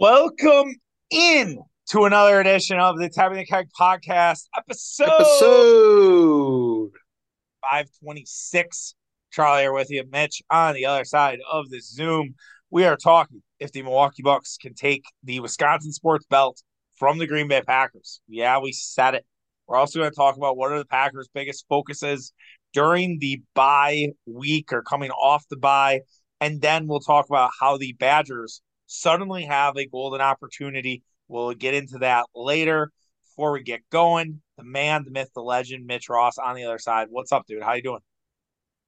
Welcome in to another edition of the Tapping the Keg podcast, episode, Episode. 526. Charlie here with you, Mitch on the other side of the Zoom. We are talking if the Milwaukee Bucks can take the Wisconsin sports belt from the Green Bay Packers. Yeah, we said it. We're also going to talk about what are the Packers' biggest focuses during the bye week or coming off the bye. And then we'll talk about how the Badgers suddenly have a golden opportunity. We'll get into that later. Before we get going, the man, the myth, the legend, Mitch Ross on the other side. What's up, dude? How you doing?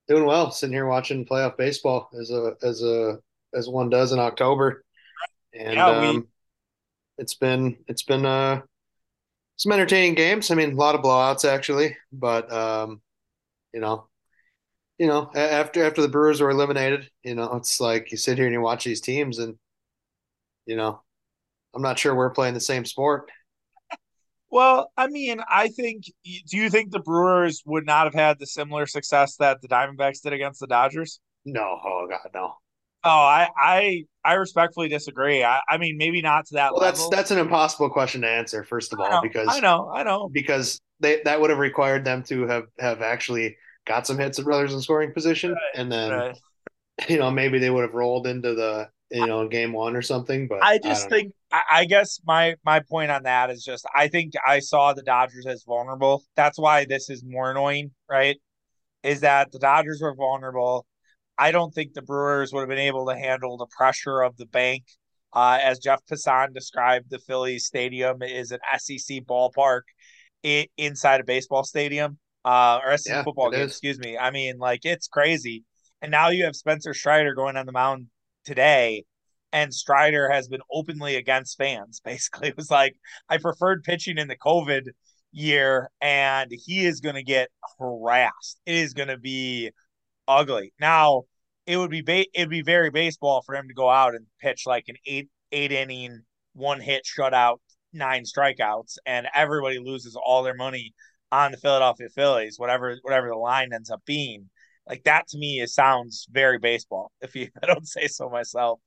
Doing well. Sitting here watching playoff baseball as a as a as one does in October, and Yeah, we- um, it's been it's been uh some entertaining games. I mean, a lot of blowouts actually, but um, you know, you know, after after the Brewers were eliminated, you know, it's like you sit here and you watch these teams, and you know, I'm not sure we're playing the same sport. Well, I mean, I think. Do you think the Brewers would not have had the similar success that the Diamondbacks did against the Dodgers? No, oh God, no. Oh, I, I, I respectfully disagree. I, I mean, maybe not to that Well, that's level. that's an impossible question to answer, first of I all, know, because I know, I know. because they that would have required them to have have actually got some hits at runners in scoring position, and then Right. you know maybe they would have rolled into the you know game one or something. But I just know. think I, I guess my my point on that is just I think I saw the Dodgers as vulnerable. That's why this is more annoying, right? Is that the Dodgers were vulnerable. I don't think the Brewers would have been able to handle the pressure of the bank. Uh, as Jeff Passan described, the Phillies stadium is an SEC ballpark i- inside a baseball stadium, uh, or SEC Yeah, football game, is. excuse me. I mean, like it's crazy. And now you have Spencer Strider going on the mound today, and Strider has been openly against fans. Basically, it was like I preferred pitching in the COVID year, and he is going to get harassed. It is going to be ugly. Now, it would be ba- it'd be very baseball for him to go out and pitch like an eight eight inning, one hit shutout, nine strikeouts, and everybody loses all their money on the Philadelphia Phillies, whatever whatever the line ends up being. Like that to me, it sounds very baseball. If you, I don't say so myself.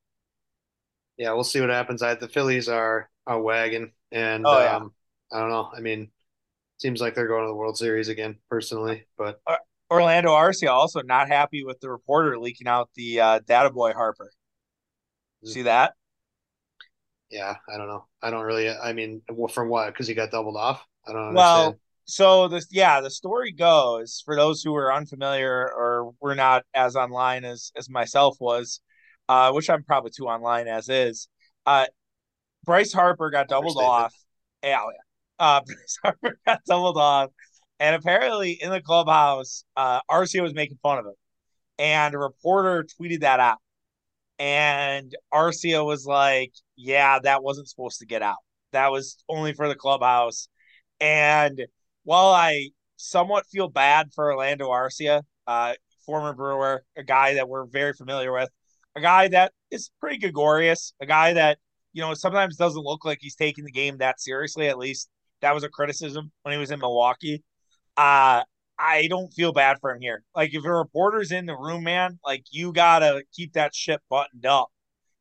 yeah, we'll see what happens. I the Phillies are a wagon, and Oh, yeah. um, I don't know. I mean, seems like they're going to the World Series again, personally. But Orlando Arcia also not happy with the reporter leaking out the uh, data boy Harper. See that? yeah, I don't know. I don't really. I mean, from what? Because he got doubled off. I don't understand. Well, so this yeah, the story goes for those who are unfamiliar or were not as online as as myself was, uh, which I'm probably too online as is. Uh, Bryce Harper got doubled off. Yeah, oh. Uh, Bryce Harper got doubled off, and apparently in the clubhouse, uh, Arcia was making fun of him, and a reporter tweeted that out, and Arcia was like, "Yeah, that wasn't supposed to get out. That was only for the clubhouse." And while I somewhat feel bad for Orlando Arcia, uh, former Brewer, a guy that we're very familiar with, a guy that is pretty gregarious, a guy that you know sometimes doesn't look like he's taking the game that seriously. At least that was a criticism when he was in Milwaukee. Uh, I don't feel bad for him here. Like if a reporter's in the room, man, like you gotta keep that shit buttoned up.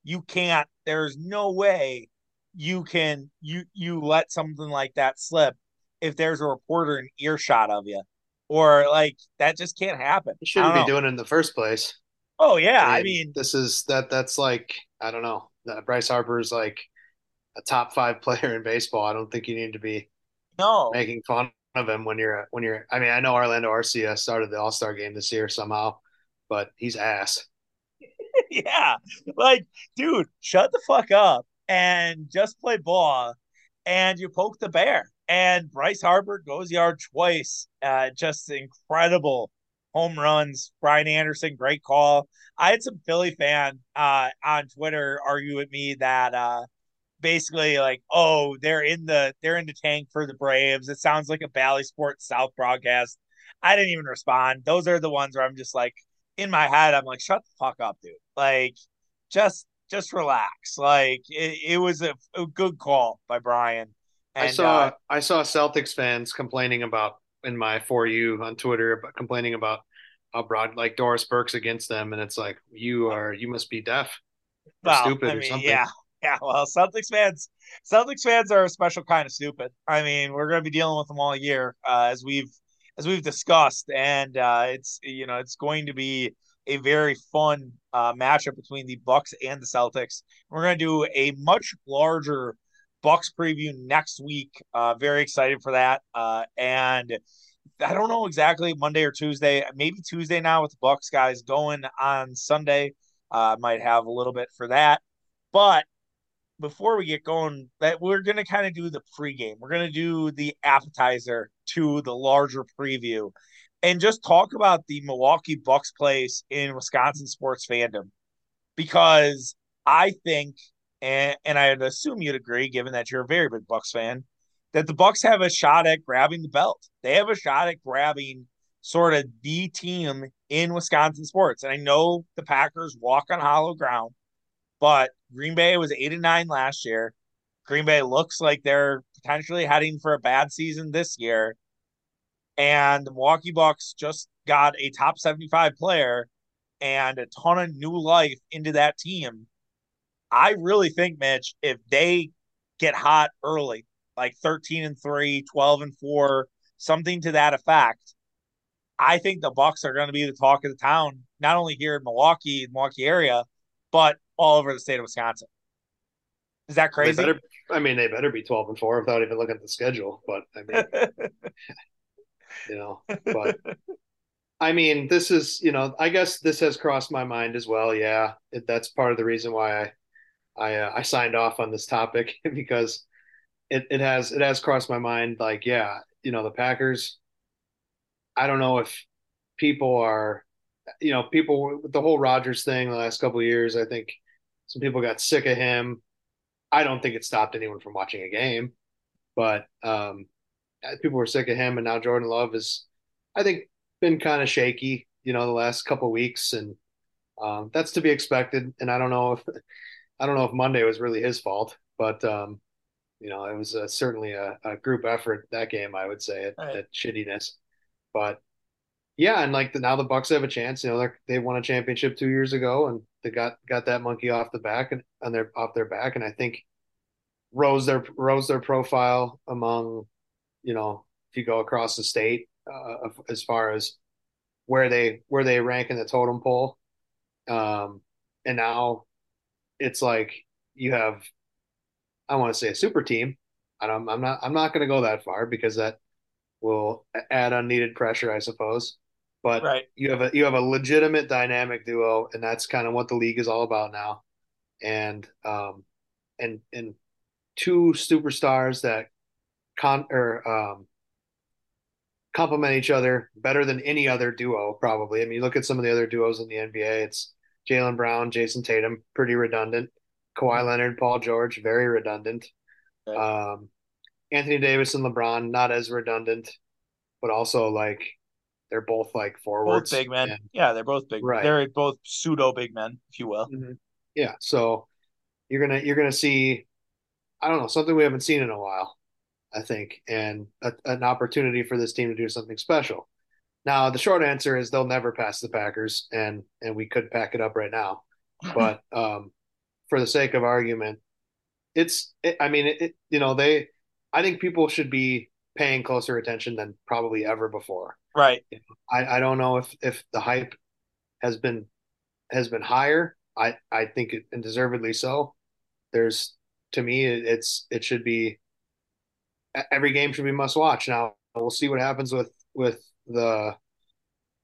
You can't. There's no way you can you you let something like that slip if there's a reporter in earshot of you, or like that just can't happen. he shouldn't be know. doing it in the first place. Oh yeah, I mean, this is that. That's like I don't know. That Bryce Harper is like a top five player in baseball. I don't think you need to be no, making fun of him when you're when you're. I mean, I know Orlando Arcia started the All Star game this year somehow, but he's ass. yeah, like dude, shut the fuck up and just play ball, and you poke the bear. And Bryce Harper goes yard twice. Uh, just incredible home runs. Brian Anderson, great call. I had some Philly fan uh, on Twitter argue with me that uh, basically like, oh, they're in the they're in the tank for the Braves. It sounds like a Bally Sports South broadcast. I didn't even respond. Those are the ones where I'm just like in my head, I'm like, shut the fuck up, dude. Like, just just relax. Like it, it was a, a good call by Brian. I saw uh, I saw Celtics fans complaining about in my for you on Twitter about complaining about how broad like Doris Burke's against them, and it's like you are you must be deaf well, stupid I or something. yeah, Yeah, well, Celtics fans, Celtics fans are a special kind of stupid. I mean, we're going to be dealing with them all year, uh, as we've as we've discussed, and uh, it's you know it's going to be a very fun uh, matchup between the Bucks and the Celtics. We're going to do a much larger Bucks preview next week. Uh, very excited for that, uh, and I don't know exactly Monday or Tuesday, maybe Tuesday now with the Bucks guys going on Sunday. Uh, might have a little bit for that, but before we get going, that we're gonna kind of do the pregame. We're gonna do the appetizer to the larger preview, and just talk about the Milwaukee Bucks place in Wisconsin sports fandom, because I think, and and I'd assume you'd agree, given that you're a very big Bucks fan, that the Bucks have a shot at grabbing the belt. They have a shot at grabbing sort of the team in Wisconsin sports, and I know the Packers walk on hollow ground but Green Bay was eight and nine last year. Green Bay looks like they're potentially heading for a bad season this year. And the Milwaukee Bucks just got a top 75 player and a ton of new life into that team. I really think, Mitch, if they get hot early, like 13 and 3, 12 and 4, something to that effect, I think the Bucks are going to be the talk of the town, not only here in Milwaukee, Milwaukee area, but all over the state of Wisconsin. Is that crazy? Better, I mean, they better be twelve and four without even looking at the schedule. But I mean, you know, but I mean, this is you know, I guess this has crossed my mind as well. Yeah, it, that's part of the reason why I I uh, I signed off on this topic because it it has it has crossed my mind. Like, yeah, you know, the Packers. I don't know if people are, you know, people with the whole Rodgers thing the last couple years. I think some people got sick of him. I don't think it stopped anyone from watching a game, but um, people were sick of him, and now Jordan Love is, I think, been kind of shaky, you know, the last couple weeks, and um, that's to be expected. And I don't know if I don't know if Monday was really his fault, but um, you know, it was uh, certainly a, a, group effort that game. I would say at, right. at shittiness, but yeah, and like the, now the Bucks have a chance. You know, they they won a championship two years ago, and they got got that monkey off the back and on their off their back, and I think rose their rose their profile among, you know, if you go across the state uh, as far as where they where they rank in the totem pole, um, and now it's like you have, I want to say a super team. I don't, I'm not I'm not going to go that far because that will add unneeded pressure, I suppose but right. you have a you have a legitimate dynamic duo, and that's kind of what the league is all about now. And um, and and two superstars that con or um, complement each other better than any other duo, probably. I mean, look at some of the other duos in the NBA. It's Jaylen Brown, Jayson Tatum, pretty redundant. Kawhi. Leonard, Paul George, very redundant. Right. Um, Anthony Davis and LeBron, not as redundant, but also like they're both like forwards, both big men. And, yeah, they're both big. Right. They're both pseudo big men, if you will. Mm-hmm. Yeah. So you're gonna you're gonna see, I don't know, something we haven't seen in a while, I think, and a, an opportunity for this team to do something special. Now, the short answer is they'll never pass the Packers, and and we could pack it up right now, but um, for the sake of argument, it's it, I mean it, it you know they I think people should be paying closer attention than probably ever before Right. I, I don't know if if the hype has been has been higher. I I think it, and deservedly so. There's to me it, it's it should be every game should be must watch. Now we'll see what happens with with the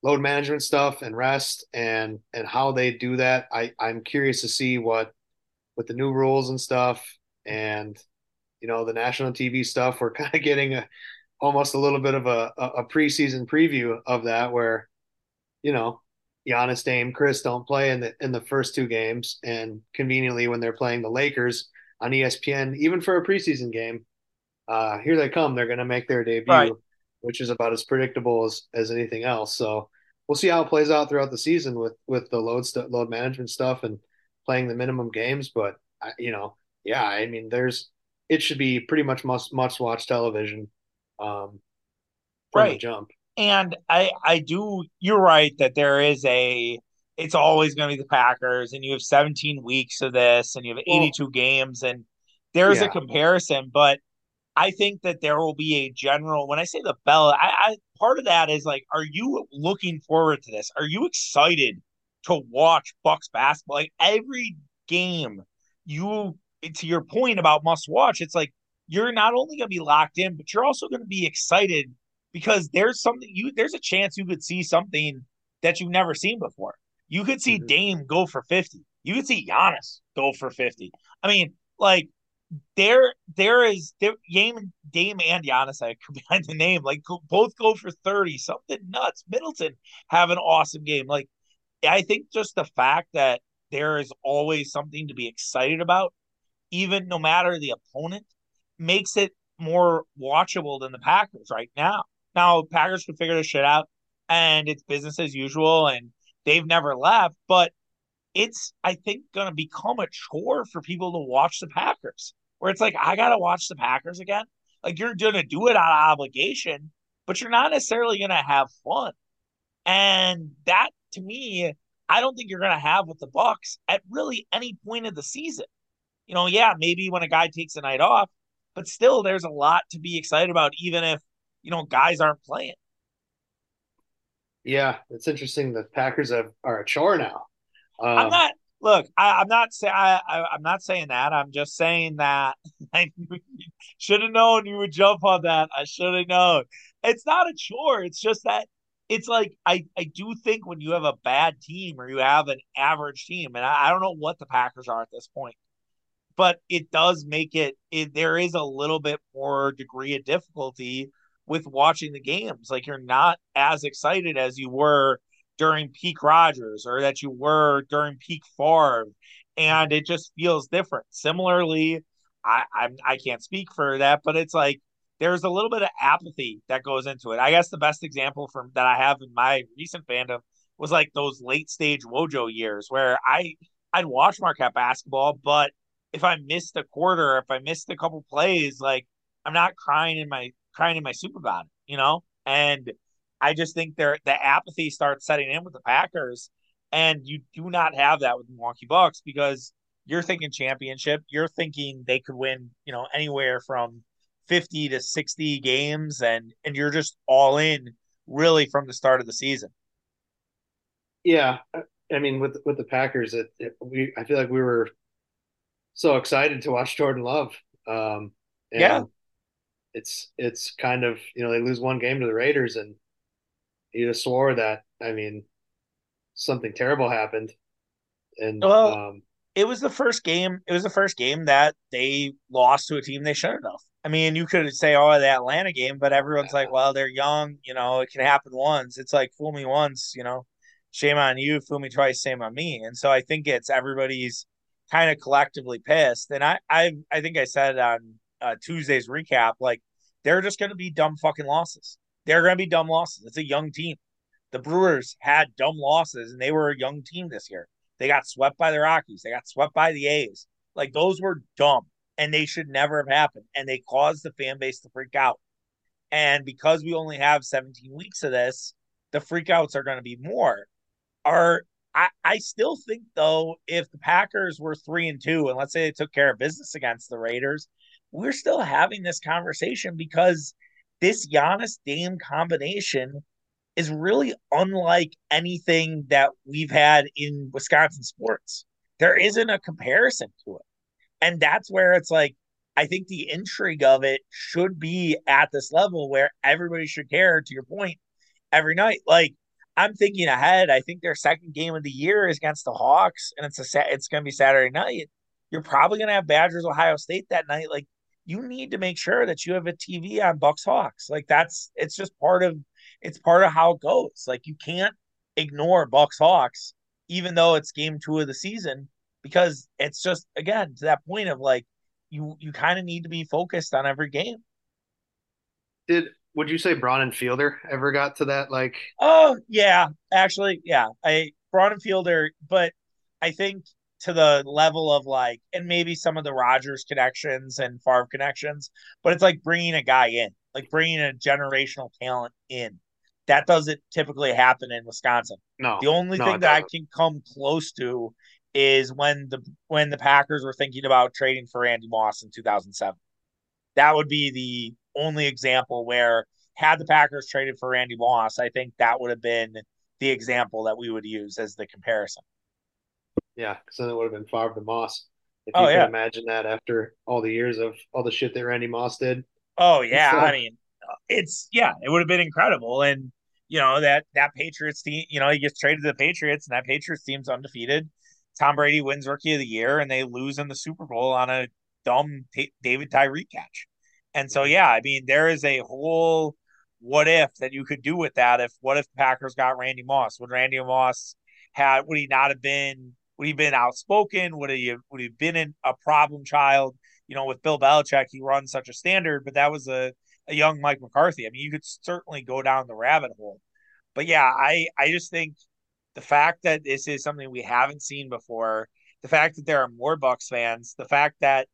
load management stuff and rest and and how they do that. I I'm curious to see what with the new rules and stuff and you know the national TV stuff. We're kind of getting a almost a little bit of a, a preseason preview of that where, you know, Giannis, Dame, Chris don't play in the in the first two games, and conveniently when they're playing the Lakers on ESPN, even for a preseason game, uh, here they come. They're going to make their debut, right. Which is about as predictable as as anything else. So we'll see how it plays out throughout the season with with the load st- load management stuff and playing the minimum games. But you know, yeah, I mean, there's it should be pretty much must must watch television um, right. jump. And I I do you're right that there is a it's always going to be the Packers, and you have 17 weeks of this, and you have 82 well, games, and there's yeah. a comparison. But I think that there will be a general. When I say the bell, I, I part of that is like, are you looking forward to this? Are you excited to watch Bucks basketball? Like every game, you to your point about must watch. It's like you're not only going to be locked in, but you're also going to be excited because there's something you there's a chance you could see something that you've never seen before. You could see mm-hmm. Dame go for 50. You could see Giannis go for 50. I mean, like there there is there Dame, Dame and Giannis, I combine the name, like both go for 30, something nuts. Middleton have an awesome game. Like I think just the fact that there is always something to be excited about, even no matter the opponent, makes it more watchable than the Packers right now. Now Packers can figure this shit out and it's business as usual and they've never left, but it's I think gonna become a chore for people to watch the Packers. Where it's like, I gotta watch the Packers again. Like you're gonna do it out of obligation, but you're not necessarily gonna have fun. And that to me, I don't think you're gonna have with the Bucks at really any point of the season. You know, yeah, maybe when a guy takes a night off, but still there's a lot to be excited about, even if you know guys aren't playing. Yeah, it's interesting. The Packers have, are a chore now. Um, I'm not. Look, I, am not saying I, I am not saying that. I'm just saying that I should have known you would jump on that. I should have known. It's not a chore. It's just that it's like I I do think when you have a bad team or you have an average team, and I, I don't know what the Packers are at this point, but it does make it, it there is a little bit more degree of difficulty with watching the games. Like you're not as excited as you were during peak Rodgers or that you were during peak Favre, and it just feels different. Similarly, I I'm, I can't speak for that, but it's like there's a little bit of apathy that goes into it. I guess the best example from that I have in my recent fandom was like those late stage Wojo years where I I'd watch Marquette basketball, but if I missed a quarter, if I missed a couple plays, like I'm not crying in my crying in my soup about it, you know? And I just think there the apathy starts setting in with the Packers, and you do not have that with the Milwaukee Bucks because you're thinking championship, you're thinking they could win, you know, anywhere from 50 to 60 games and and you're just all in really from the start of the season. Yeah, I mean with with the Packers it, it we I feel like we were so excited to watch Jordan Love. Um yeah it's it's kind of you know they lose one game to the Raiders and he just swore that I mean something terrible happened. And well um, it was the first game it was the first game that they lost to a team they shouldn't have. I mean you could say oh the Atlanta game but everyone's like well they're young you know it can happen once. It's like fool me once you know shame on you fool me twice shame on me. And so I think it's everybody's kind of collectively pissed. And I I I think I said on uh, Tuesday's recap, like they're just going to be dumb fucking losses. They're going to be dumb losses. It's a young team. The Brewers had dumb losses, and they were a young team this year. They got swept by the Rockies. They got swept by the A's. Like those were dumb, and they should never have happened. And they caused the fan base to freak out. And because we only have 17 weeks of this, the freakouts are going to be more. Are I, I still think though, if the Packers were three and two, and let's say they took care of business against the Raiders, we're still having this conversation because this Giannis Dame combination is really unlike anything that we've had in Wisconsin sports. There isn't a comparison to it. And that's where it's like, I think the intrigue of it should be at this level where everybody should care, to your point, every night. Like, I'm thinking ahead. I think their second game of the year is against the Hawks, and it's a it's going to be Saturday night. You're probably going to have Badgers Ohio State that night. Like you need to make sure that you have a TV on Bucks Hawks. Like that's it's just part of it's part of how it goes. Like you can't ignore Bucks Hawks even though it's game 2 of the season because it's just again to that point of like you you kind of need to be focused on every game. Did would you say Braun and Fielder ever got to that like Oh, yeah. Actually, yeah. I Braun and Fielder, but I think to the level of like, and maybe some of the Rodgers connections and Favre connections, but it's like bringing a guy in, like bringing a generational talent in. that doesn't typically happen in Wisconsin. No. The only no, thing that I doesn't. can come close to is when the when the Packers were thinking about trading for Randy Moss in 2007. That would be the only example where had the Packers traded for Randy Moss, I think that would have been the example that we would use as the comparison. Yeah, because then it would have been Favre to Moss. If Oh you can yeah. imagine that after all the years of all the shit that Randy Moss did Oh yeah. I mean, it's yeah, it would have been incredible. And you know, that that Patriots team, you know, he gets traded to the Patriots and that Patriots team's undefeated. Tom Brady wins rookie of the year and they lose in the Super Bowl on a dumb Ta David Tyree catch. And so yeah, I mean, there is a whole what if that you could do with that if what if Packers got Randy Moss? Would Randy Moss had would he not have been would he been outspoken? Would he would he been in a problem child? You know, with Bill Belichick, he runs such a standard, but that was a a young Mike McCarthy. I mean, you could certainly go down the rabbit hole. But yeah, I I just think the fact that this is something we haven't seen before, the fact that there are more Bucks fans, the fact that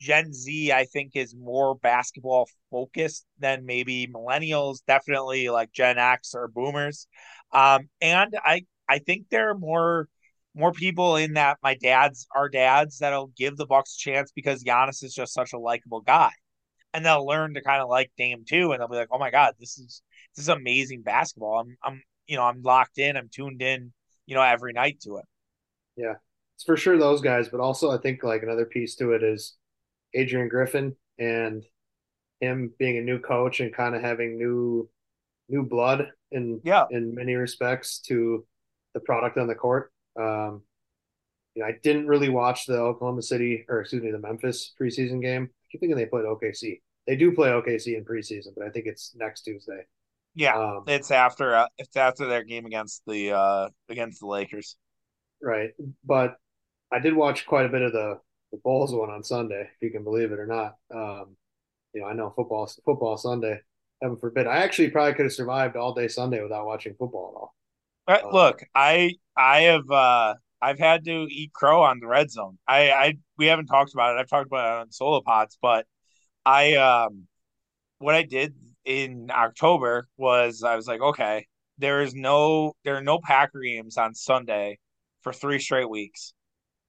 Gen Z I think is more basketball focused than maybe millennials, definitely like Gen X or boomers. Um, and I I think there are more more people in that my dad's our dads that'll give the Bucks a chance because Giannis is just such a likable guy and they'll learn to kind of like Dame too, and they'll be like, "Oh my god, this is this is amazing basketball." I'm I'm you know I'm locked in, I'm tuned in, you know, every night to it. Yeah, it's for sure those guys, but also I think like another piece to it is Adrian Griffin and him being a new coach and kind of having new new blood in Yeah, in many respects to the product on the court. Um, you know, I didn't really watch the Oklahoma City or excuse me, the Memphis preseason game. I keep thinking they played OKC. They do play OKC in preseason, but I think it's next Tuesday. yeah, Um, it's after uh, it's after their game against the uh against the Lakers. right. But I did watch quite a bit of the the Bulls one on Sunday, if you can believe it or not. Um, you know, I know football football Sunday, heaven forbid. I actually probably could have survived all day Sunday without watching football at all. Um, look, I I have uh I've had to eat crow on the red zone. I I we haven't talked about it. I've talked about it on solo pods, but I um what I did in October was I was like, okay, there is no there are no Packer games on Sunday for three straight weeks.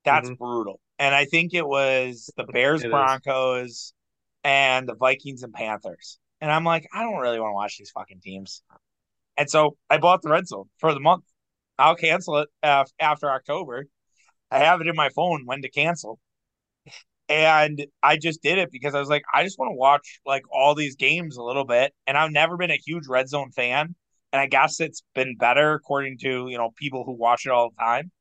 That's mhm, brutal. And I think it was the Bears it is. Broncos and the Vikings and Panthers. And I'm like, I don't really want to watch these fucking teams. And so I bought the red zone for the month. I'll cancel it after October. I have it in my phone when to cancel. And I just did it because I was like, I just want to watch like all these games a little bit. And I've never been a huge red zone fan. And I guess it's been better according to, you know, people who watch it all the time.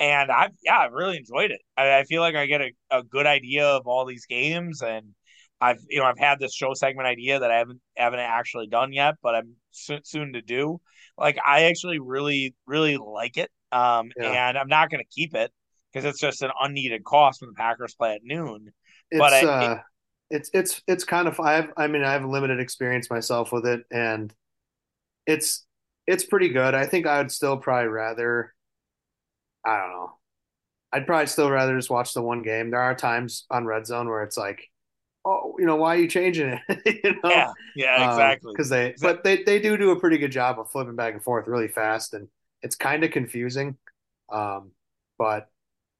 And I've yeah, I've really enjoyed it. I, I feel like I get a, a good idea of all these games and I've you know I've had this show segment idea that I haven't haven't actually done yet, but I'm so, soon to do. Like I actually really really like it. Um Yeah. and I'm not going to keep it because it's just an unneeded cost when the Packers play at noon. But It's I it, uh it's it's it's kind of I have I mean I have limited experience myself with it and it's it's pretty good. I think I would still probably rather I don't know. I'd probably still rather just watch the one game. There are times on Red Zone where it's like, oh, you know, why are you changing it? You know, yeah, yeah, um, exactly. because they Exa- but they they do do a pretty good job of flipping back and forth really fast and it's kind of confusing. Um, but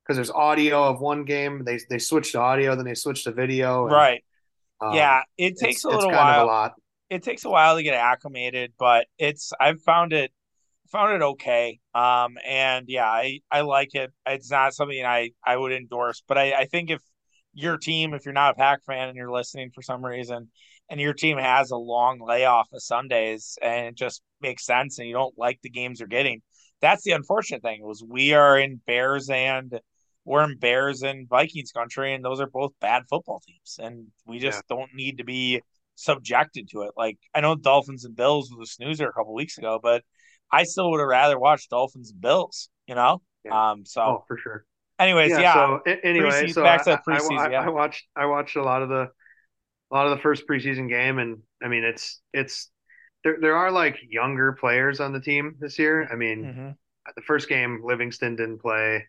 because there's audio of one game, they they switch to audio, then they switch to video and Right. um Yeah, it takes a it's little a while. lot. It takes a while to get acclimated, but it's I've found it found it okay. Um, and yeah, I I like it. It's not something I I would endorse, but I I think if your team, if you're not a Pack fan and you're listening for some reason, and your team has a long layoff of Sundays and it just makes sense, and you don't like the games you're getting, that's the unfortunate thing. Was we are in Bears and we're in Bears and Vikings country, and those are both bad football teams, and we Yeah. just don't need to be subjected to it. Like I know Dolphins and Bills was a snoozer a couple weeks ago, but I still would have rather watched Dolphins and Bills, you know? Yeah. Um, so Oh, for sure. Anyways, Yeah. yeah, So anyway, preseason so back I, to the I preseason, I yeah. I watched I watched a lot of the a lot of the first preseason game, and I mean it's it's there there are like younger players on the team this year. I mean, Mm-hmm. the first game Livingston didn't play,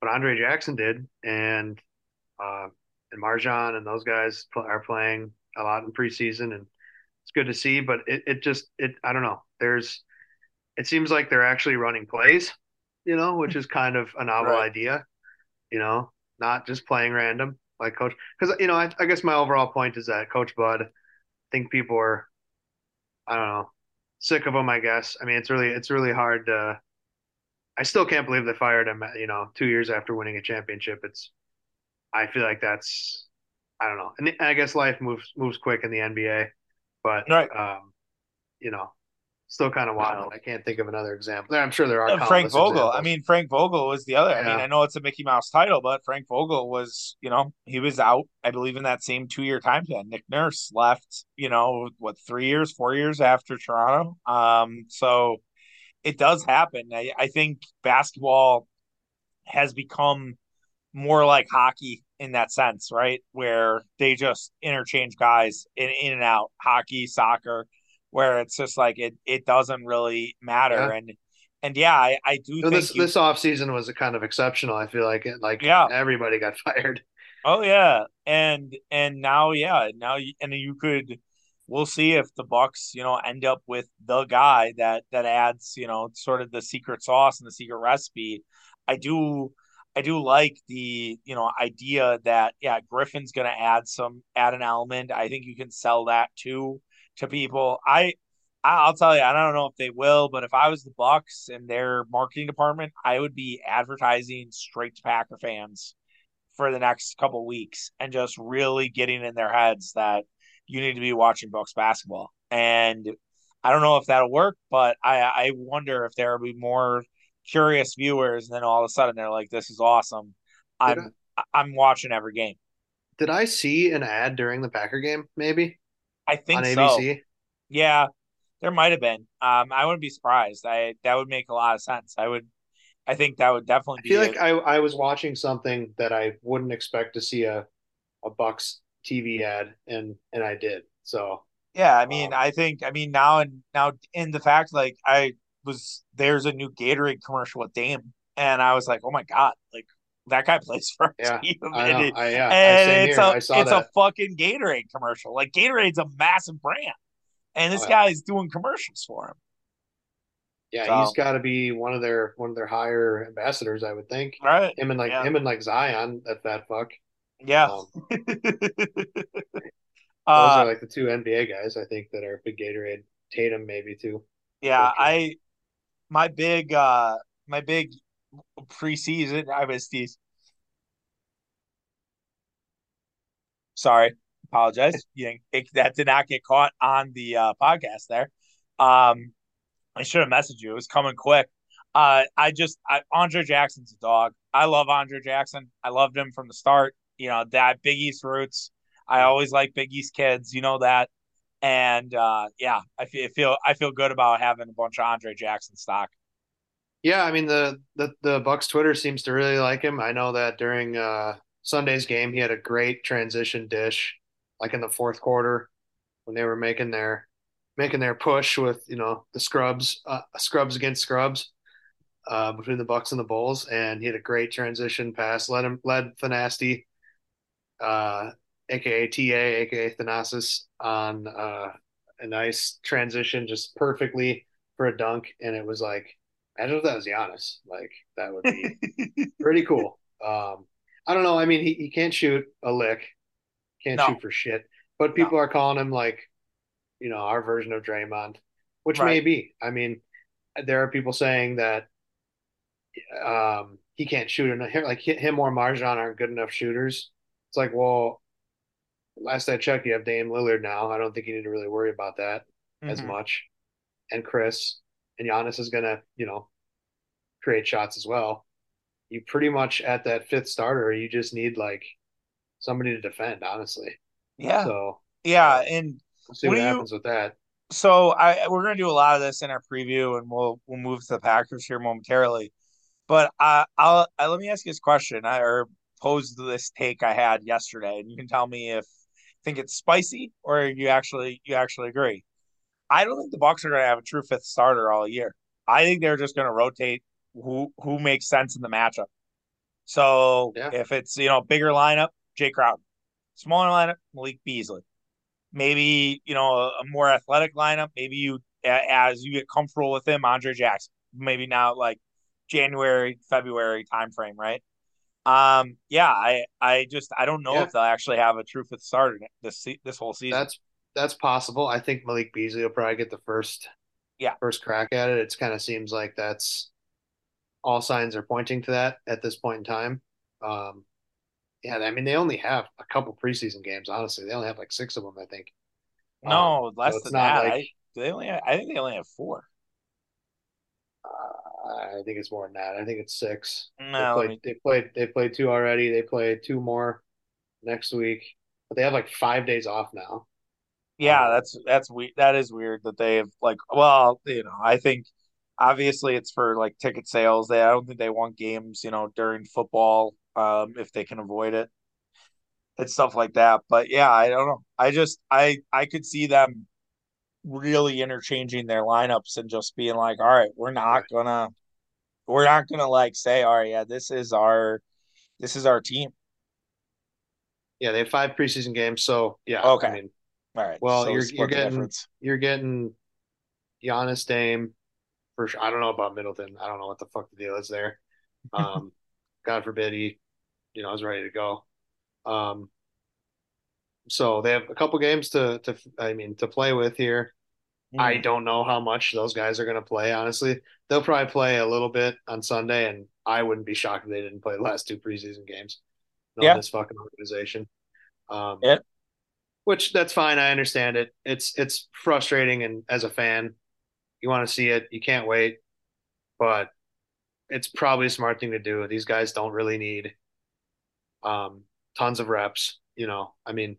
but Andre Jackson did, and uh, and MarJon and those guys are playing a lot in preseason, and it's good to see, but it, it just it I don't know. There's it seems like they're actually running plays, you know, which is kind of a novel Right. idea, you know, not just playing random like coach. Because you know, I, I guess my overall point is that Coach Bud, I think people are, I don't know, sick of him. I guess. I mean, it's really it's really hard to. I still can't believe they fired him. You know, two years after winning a championship. It's. I feel like that's. I don't know, and I guess life moves moves quick in the NBA, but Right. um, you know, still kind of wild. I can't think of another example. I'm sure there are Uh, Frank Vogel. I mean, Frank Vogel was the other. I mean, I know it's a Mickey Mouse title, but Frank Vogel was, you know, he was out, I believe, in that same two year time span. Nick Nurse left, you know, what, three years, four years after Toronto. Um, so it does happen. I, I think basketball has become more like hockey in that sense, right? Where they just interchange guys in, in and out, hockey, soccer, where it's just like it it doesn't really matter. yeah. And and yeah, I, I do So think this you this off season was a kind of exceptional. I feel like it, like yeah. everybody got fired. Oh yeah. And and now yeah, now you, and you could we'll see if the Bucks, you know, end up with the guy that that adds, you know, sort of the secret sauce and the secret recipe. I do I do like the, you know, idea that yeah, Griffin's going to add some add an element. I think you can sell that too to people. I I'll tell you, I don't know if they will, but if I was the Bucks and their marketing department, I would be advertising straight to Packer fans for the next couple weeks and just really getting in their heads that you need to be watching Bucks basketball. And I don't know if that'll work, but I I wonder if there will be more curious viewers, and then all of a sudden they're like, "This is awesome. Did I I'm I'm watching every game." did I see an ad during the Packer game? Maybe I think so. ABC. Yeah, there might have been. Um, I wouldn't be surprised. I that would make a lot of sense. I would. I think that would definitely I feel be it. like I I was watching something that I wouldn't expect to see a a Bucks TV ad, and and I did. So Yeah, I mean, um, I think, I mean, now and now in the fact, like, I was there's a new Gatorade commercial with Dame, and I was like, oh my God, like that guy plays for our yeah, team, I and know. I yeah, and it's here. a it's a fucking Gatorade commercial. Like Gatorade's a massive brand, and Oh this yeah, guy's doing commercials for him. yeah. he's got to be one of their one of their higher ambassadors, I would think. right, Him and like yeah, him and like Zion, at that fuck. yeah. Um, those are uh, like the two NBA guys I think that are big Gatorade. Tatum maybe too. yeah, uh, I my big uh my big preseason. I was these. Sorry, apologize. You it, that did not get caught on the uh, podcast there. Um, I should have messaged you. It was coming quick. Uh, I just I, Andre Jackson's a dog. I love Andre Jackson. I loved him from the start. You know that Big East roots. I always like Big East kids. You know that. And uh, yeah, I feel, I feel I feel good about having a bunch of Andre Jackson stock. Yeah, I mean the the the Bucks Twitter seems to really like him. I know that during uh Sunday's game he had a great transition dish like in the fourth quarter when they were making their making their push with, you know, the scrubs uh, scrubs against scrubs uh between the Bucks and the Bulls and he had a great transition pass led him led Thanasti uh aka TA aka Thanasis on uh a nice transition just perfectly for a dunk and it was like imagine if that was Giannis. Like that would be pretty cool. Um I don't know. I mean he, he can't shoot a lick. Can't no, shoot for shit. But no, people are calling him like you know our version of Draymond which right. may be. I mean there are people saying that um he can't shoot enough. Like him or MarJon aren't good enough shooters. It's like well last I checked, you have Dame Lillard now. I don't think you need to really worry about that as hmm much. And Chris and Giannis is gonna, you know, create shots as well. You pretty much at that fifth starter, you just need like somebody to defend, honestly. Yeah, So yeah. um, And we'll see what what do you? happens with that. So I we're gonna do a lot of this in our preview, and we'll we'll move to the Packers here momentarily. But uh, I'll I, let me ask you this question, I, or pose this take I had yesterday, and you can tell me if you think it's spicy or you actually you actually agree. I don't think the Bucks are gonna have a true fifth starter all year. I think they're just gonna rotate who who makes sense in the matchup. So Yeah. if it's you know bigger lineup, Jae Crowder, smaller lineup, Malik Beasley maybe you know a, a more athletic lineup. Maybe you as you get comfortable with him, Andre Jackson. Maybe now like January, February timeframe, right? Um, yeah, I I just I don't know Yeah, if they'll actually have a true fifth starter this this whole season. that's that's possible. I think Malik Beasley will probably get the first Yeah, first crack at it. It kind of seems like that's all signs are pointing to that at this point in time. Um, yeah, I mean they only have a couple preseason games. Honestly, they only have like six of them, I think. Um, no, so less it's than not that. like I do they only have, I think they only have four. uh, I think it's more than that. I think it's six. No, let played. me. They played. They played two already. They play two more next week, but they have like five days off now. Yeah, that's that's weird. That is weird that they have like. Well, you know, I think obviously it's for like ticket sales. They I don't think they want games, you know, during football, um, if they can avoid it and stuff like that. But yeah, I don't know. I just I I could see them really interchanging their lineups and just being like, all right, we're not gonna we're not gonna like say, all right, yeah, this is our this is our team. Yeah, they have five preseason games. So yeah, I Okay. mean, All right. well, So you're you're getting difference. you're getting Giannis Dame for sure. I don't know about Middleton. I don't know what the fuck the deal is there. Um, God forbid he, you know, is ready to go. Um, so they have a couple games to to I mean to play with here. I Mhm. don't know how much those guys are going to play, honestly. They'll probably play a little bit on Sunday, and I wouldn't be shocked if they didn't play the last two preseason games, Yeah. this fucking organization. Um, Yeah. Which that's fine. I understand it. It's it's frustrating, and as a fan, you want to see it. You can't wait, but it's probably a smart thing to do. These guys don't really need um, tons of reps. You know, I mean,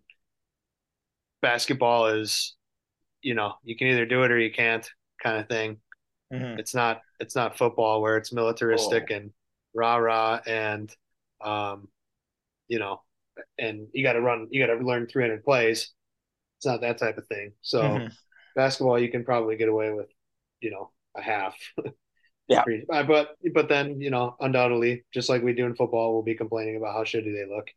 basketball is, you know, you can either do it or you can't kind of thing. Mhm. It's not it's not football where it's militaristic Oh. and rah rah and um, you know, and you got to run, you got to learn 300 plays. It's not that type of thing. So Mhm. basketball, you can probably get away with, you know, a half. Yeah. Uh, But but then you know, undoubtedly, just like we do in football, we'll be complaining about how shitty they look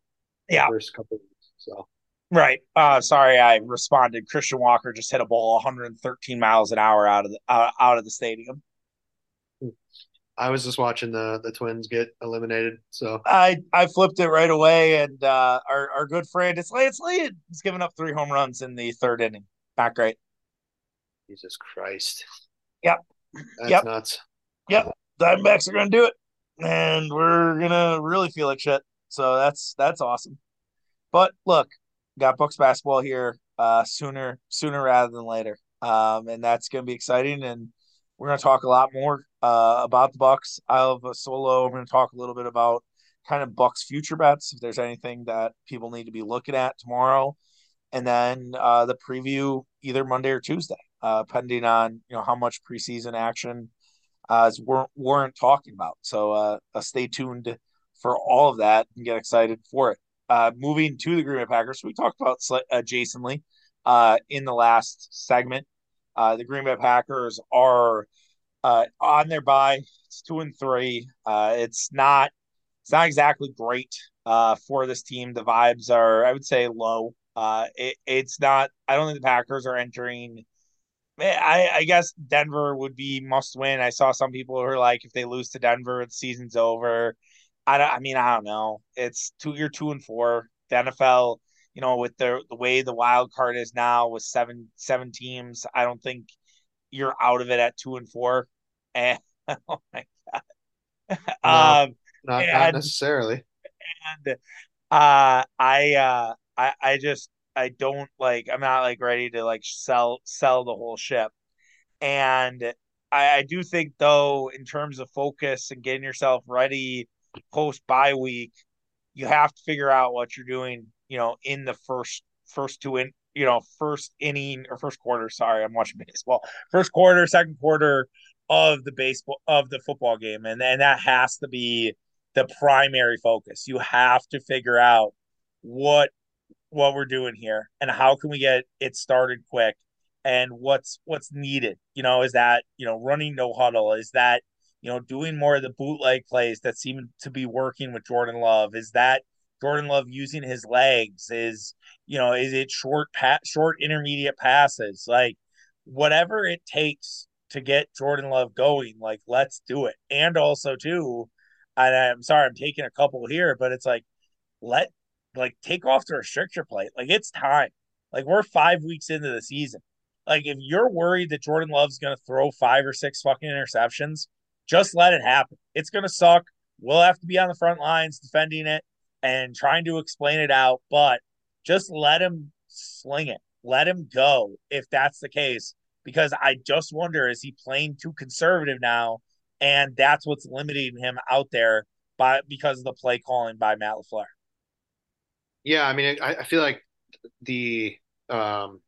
the Yeah. first couple of weeks. So Right. Uh, sorry, I responded. Christian Walker just hit a ball 113 miles an hour out of the uh, out of the stadium. I was just watching the the Twins get eliminated. So I I flipped it right away, and uh, our our good friend, it's Lance Lynn, he's given up three home runs in the third inning. Not great. Jesus Christ, Yep. that's Yep. nuts. Yep. Diamondbacks are gonna do it, and we're gonna really feel like shit. So that's that's awesome. But look, got Bucks basketball here uh, sooner sooner rather than later, um, and that's gonna be exciting. And we're gonna talk a lot more uh, about the Bucks. I'll have a solo. I'm gonna talk a little bit about kind of Bucks future bets if there's anything that people need to be looking at tomorrow, and then uh, the preview either Monday or Tuesday, uh, pending on you know how much preseason action uh, is weren't talking about. So uh, uh, stay tuned for all of that and get excited for it. Uh, moving to the Green Bay Packers, we talked about Jason Lee uh, in the last segment. Uh, the Green Bay Packers are uh, on their bye. It's two and three. Uh, it's not it's not exactly great uh, for this team. The vibes are, I would say, low. Uh, it, it's not. I don't think the Packers are entering I, I guess Denver would be must win. I saw some people who are like, if they lose to Denver, the season's over. I, I mean, I don't know. It's two. You're two and four. The NFL, you know, with the the way the wild card is now with seven seven teams, I don't think you're out of it at two and four. And oh my No, god. Um, not not necessarily. and uh, I uh, I I just I don't like. I'm not like ready to like sell sell the whole ship. And I, I do think, though, in terms of focus and getting yourself ready post bye week, you have to figure out what you're doing, you know, in the first first two in you know, first inning or first quarter. Sorry, I'm watching baseball. First quarter, second quarter of the baseball of the football game. And and that has to be the primary focus. You have to figure out what what we're doing here and how can we get it started quick and what's what's needed you know is that you know running no huddle is that you know doing more of the bootleg plays that seem to be working with jordan love is that Jordan Love using his legs? Is you know, is it short pat short intermediate passes? Like whatever it takes to get Jordan Love going, like let's do it. And also too, and I'm sorry, I'm taking a couple here, but it's like let like take off the restrictor plate. Like it's time. Like we're five weeks into the season. Like if you're worried that Jordan Love's gonna throw five or six fucking interceptions, just let it happen. It's gonna suck. We'll have to be on the front lines defending it and trying to explain it out, but just let him sling it. Let him go if that's the case. Because I just wonder is he playing too conservative now? And that's what's limiting him out there by because of the play calling by Matt LaFleur. Yeah, I mean, I, I feel like the um,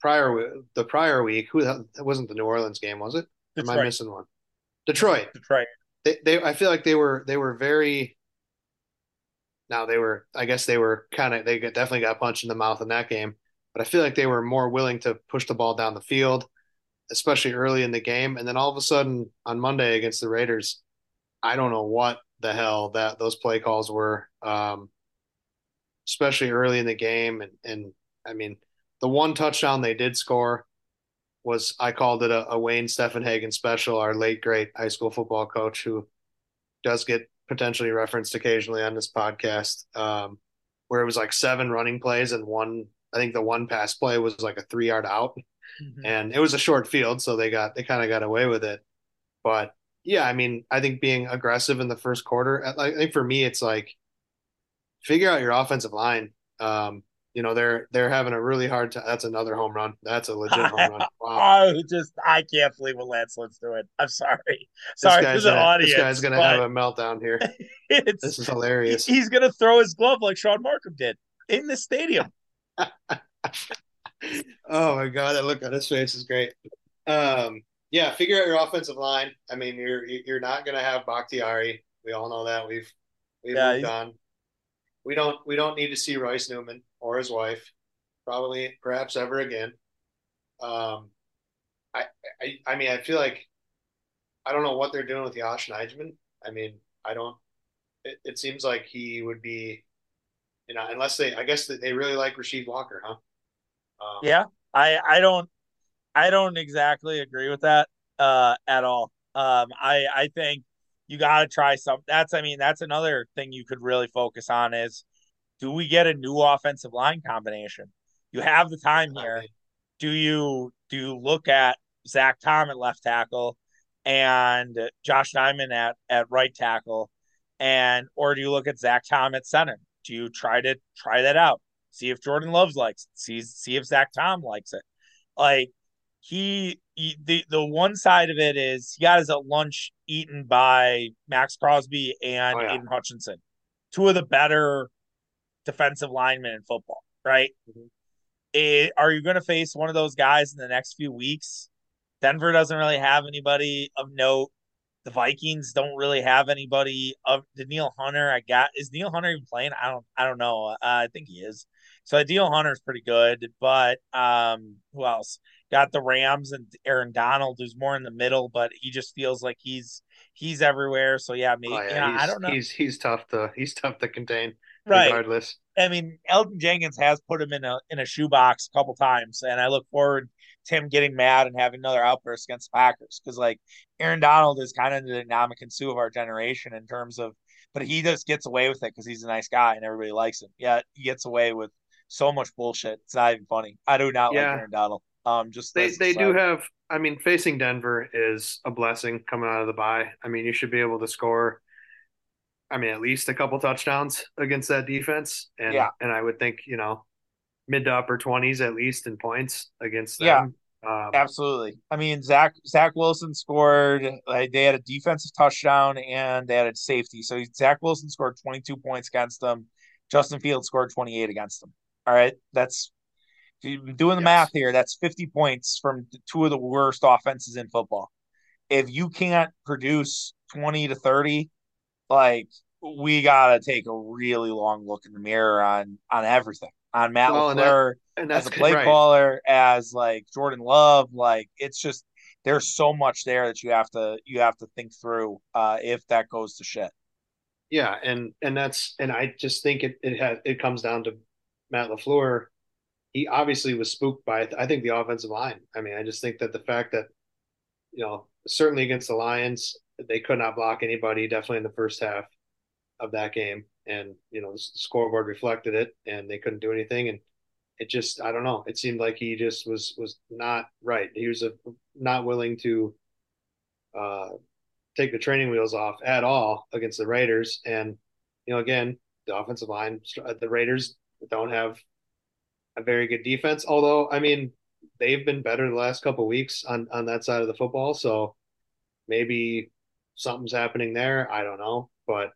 prior the prior week, who that wasn't the New Orleans game, was it? Am I missing one? Detroit. Detroit. They, they, I feel like they were they were very. Now they were, I guess they were kind of they definitely got punched in the mouth in that game, but I feel like they were more willing to push the ball down the field, especially early in the game, and then all of a sudden on Monday against the Raiders, I don't know what the hell that those play calls were. Um, especially early in the game. And, and I mean, the one touchdown they did score was I called it a, a Wayne Steffenhagen special, our late great high school football coach who does get potentially referenced occasionally on this podcast, um, where it was like seven running plays and one. I think the one pass play was like a three yard out, mm-hmm. and it was a short field, so they got they kind of got away with it. But yeah, I mean, I think being aggressive in the first quarter, I think for me, it's like figure out your offensive line. Um, you know they're they're having a really hard time. That's another home run. That's a legit home run. Wow. I just I can't believe what Lance Lynn's doing. I'm sorry. Sorry to the gonna, audience. This guy's gonna have a meltdown here. this is hilarious. He's gonna throw his glove like Sean Markham did in the stadium. oh my god, that look on his face is great. Um, yeah, figure out your offensive line. I mean, you're you're not gonna have Bakhtiari. We all know that. We've we've yeah, moved on we don't we don't need to see Royce Newman or his wife, probably perhaps ever again. Um, I, I I mean I feel like I don't know what they're doing with Yosh Nijman. I mean I don't. It, it seems like he would be, you know, unless they I guess that they really like Rasheed Walker, huh? Um, yeah, I I don't I don't exactly agree with that uh, at all. Um, I I think you got to try some. That's, I mean, that's another thing you could really focus on is do we get a new offensive line combination? You have the time here. Do you do you look at Zach Tom at left tackle and Josh Diamond at at right tackle, and or do you look at Zach Tom at center? Do you try to try that out? See if Jordan Loves likes it. See see if Zach Tom likes it. Like he, he, the the one side of it is he got his lunch eaten by Maxx Crosby and oh, yeah. Aidan Hutchinson, two of the better defensive linemen in football. Right? Mm-hmm. It, are you going to face one of those guys in the next few weeks? Denver doesn't really have anybody of note. The Vikings don't really have anybody of Danielle Hunter. I got is Neil Hunter even playing? I don't I don't know. Uh, I think he is. So Danielle Hunter's pretty good, but um, who else? got the Rams and Aaron Donald, who's more in the middle, but he just feels like he's he's everywhere. So yeah, maybe oh, yeah, I don't know. He's he's tough to he's tough to contain. Right. Regardless. I mean, Elgton Jenkins has put him in a in a shoebox a couple times, and I look forward to him getting mad and having another outburst against the Packers because like Aaron Donald is kind of the Ndamukong Suh of our generation in terms of, but he just gets away with it because he's a nice guy and everybody likes him. Yeah, he gets away with so much bullshit. It's not even funny. I do not yeah. like Aaron Donald. Um, just they they do have. I mean, facing Denver is a blessing coming out of the bye. I mean, you should be able to score. I mean, at least a couple touchdowns against that defense, and yeah. and I would think you know mid to upper twenties at least in points against them. Yeah. Um, Absolutely. I mean, Zach Zach Wilson scored. Like, they had a defensive touchdown and they had a safety. So Zach Wilson scored 22 points against them. Justin Fields scored 28 against them. All right, that's doing the yes. math here, that's 50 points from two of the worst offenses in football. If you can't produce 20 to 30, like we gotta take a really long look in the mirror on on everything. On Matt well, LaFleur and that, and as a play right. caller, as like Jordan Love, like it's just there's so much there that you have to you have to think through uh, if that goes to shit. Yeah, and and that's and I just think it it has it comes down to Matt LaFleur. He obviously was spooked by I think the offensive line. I mean, I just think that the fact that you know certainly against the Lions they could not block anybody definitely in the first half of that game, and you know the scoreboard reflected it, and they couldn't do anything, and it just I don't know. It seemed like he just was was not right. He was a, not willing to uh, take the training wheels off at all against the Raiders. And, you know, again, the offensive line, the Raiders don't have a very good defense. Although, I mean, they've been better the last couple weeks on, on that side of the football. So maybe something's happening there. I don't know. But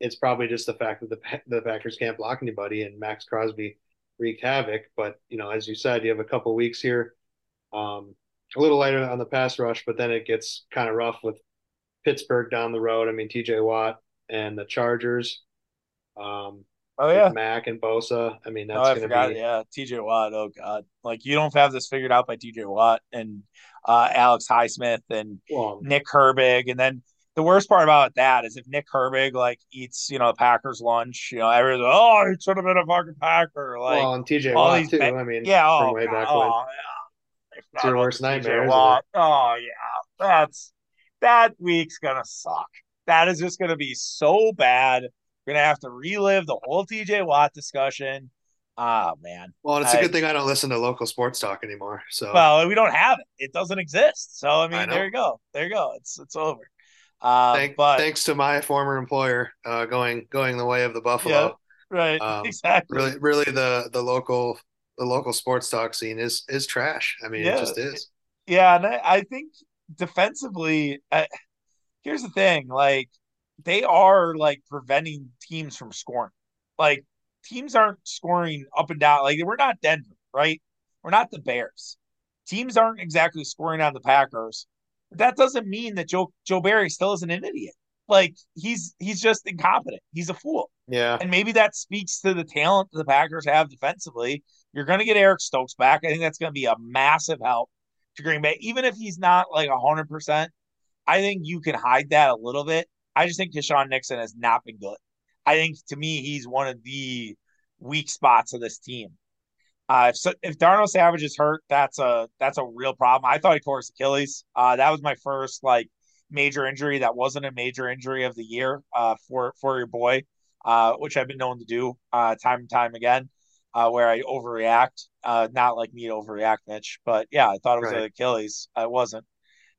it's probably just the fact that the, the Packers can't block anybody and Maxx Crosby wreaked havoc. But, you know, as you said, you have a couple weeks here. Um, a little lighter on the pass rush, but then it gets kind of rough with Pittsburgh down the road. I mean, TJ Watt and the Chargers. Um, oh yeah, Mack and Bosa. I mean, that's oh, I gonna forgot. be yeah, TJ Watt. Oh god, like you don't have this figured out by TJ Watt and uh, Alex Highsmith and well, Nick Herbig, and then the worst part about that is if Nick Herbig like eats, you know, the Packers lunch, you know, everyone's like, oh, he should have been a fucking Packer. Like, well, and TJ Watt too. I mean, yeah, oh, way God, back oh, when. Yeah. It's your worst nightmare. Oh yeah, that's that week's gonna suck. That is just gonna be so bad. We're gonna have to relive the whole TJ Watt discussion. Oh man. Well, it's I, a good thing I don't listen to local sports talk anymore. So well, we don't have it. It doesn't exist. So I mean, I there you go. There you go. It's it's over. Uh, Thank, but thanks to my former employer, uh, going going the way of the Buffalo. Yeah, right. Um, exactly. Really, really, the the local the local sports talk scene is is trash. I mean, yeah, it just is. Yeah, and I, I think defensively, uh, here's the thing: like they are like preventing teams from scoring. Like teams aren't scoring up and down. Like we're not Denver, right? We're not the Bears. Teams aren't exactly scoring on the Packers. But that doesn't mean that Joe Joe Barry still isn't an idiot. Like he's he's just incompetent. He's a fool. Yeah. And maybe that speaks to the talent the Packers have defensively. You're going to get Eric Stokes back. I think that's going to be a massive help to Green Bay, even if he's not like hundred percent. I think you can hide that a little bit. I just think Keisean Nixon has not been good. I think to me he's one of the weak spots of this team. Uh, if, if Darnell Savage is hurt, that's a that's a real problem. I thought he tore his Achilles. Uh, that was my first like major injury that wasn't a major injury of the year uh, for for your boy, uh, which I've been known to do uh, time and time again uh, where I overreact. Uh, not like me to overreact, Mitch, but yeah, I thought it was right. Achilles. I wasn't,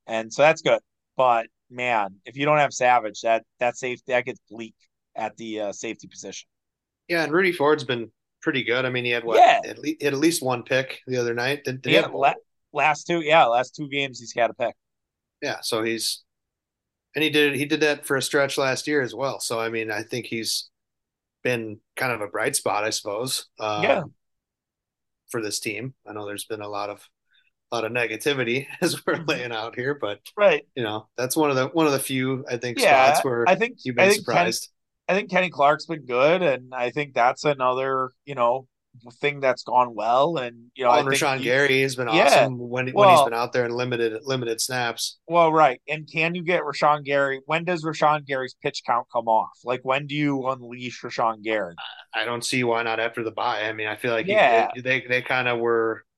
and so that's good. But man, if you don't have Savage, that that safety that gets bleak at the uh, safety position. Yeah, and Rudy Ford's been pretty good. I mean, he had what? Yeah. At, least, at least one pick the other night. Did, did yeah, la- last two, yeah, last two games he's got a pick. Yeah, so he's and he did he did that for a stretch last year as well. So I mean, I think he's been kind of a bright spot, I suppose. Um, yeah. For this team, I know there's been a lot of a lot of negativity as we're mm-hmm. laying out here, but right, you know, that's one of the one of the few I think yeah, spots where I think you've been I surprised. Kenny, I think Kenny Clark's been good, and I think that's another you know thing that's gone well. And you know, oh, and Rashan he, Gary has been yeah, awesome when well, when he's been out there in limited limited snaps. Well, right. And can you get Rashan Gary? When does Rashan Gary's pitch count come off? Like when do you unleash Rashan Gary? I don't see why not after the bye. I mean, I feel like yeah. He, they they kind of were I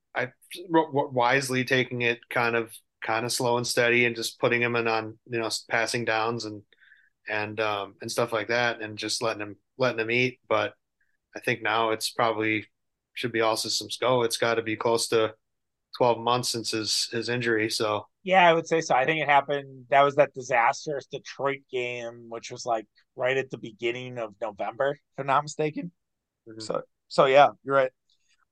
wisely taking it kind of kind of slow and steady and just putting him in on you know passing downs and and um and stuff like that and just letting him letting him eat but I think now it's probably should be all systems go. It's got to be close to 12 months since his his injury. So yeah, I would say so. I think it happened. That was that disastrous Detroit game, which was like right at the beginning of November, if I'm not mistaken. Mm-hmm. So so yeah, you're right.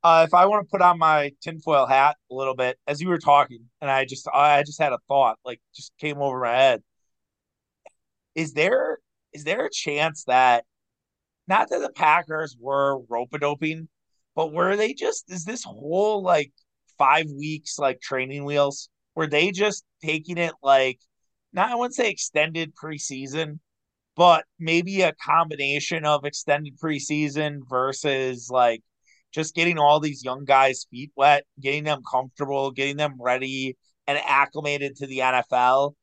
Uh, if I want to put on my tinfoil hat a little bit, as you were talking, and I just I just had a thought, like just came over my head. Is there is there a chance that not that the Packers were rope doping, but were they just is this whole like five weeks like training wheels? Were they just taking it like not I wouldn't say extended preseason, but maybe a combination of extended preseason versus like just getting all these young guys' feet wet, getting them comfortable, getting them ready and acclimated to the NFL.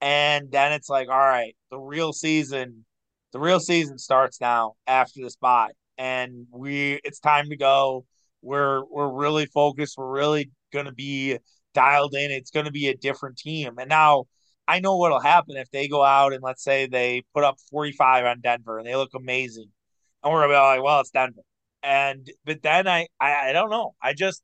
And then it's like, all right, the real season The real season starts now after this bye, and we it's time to go. We're we're really focused. We're really going to be dialed in. It's going to be a different team. And now I know what'll happen if they go out and let's say they put up 45 on Denver and they look amazing. And we're gonna be like, well, it's Denver. And but then I, I I don't know. I just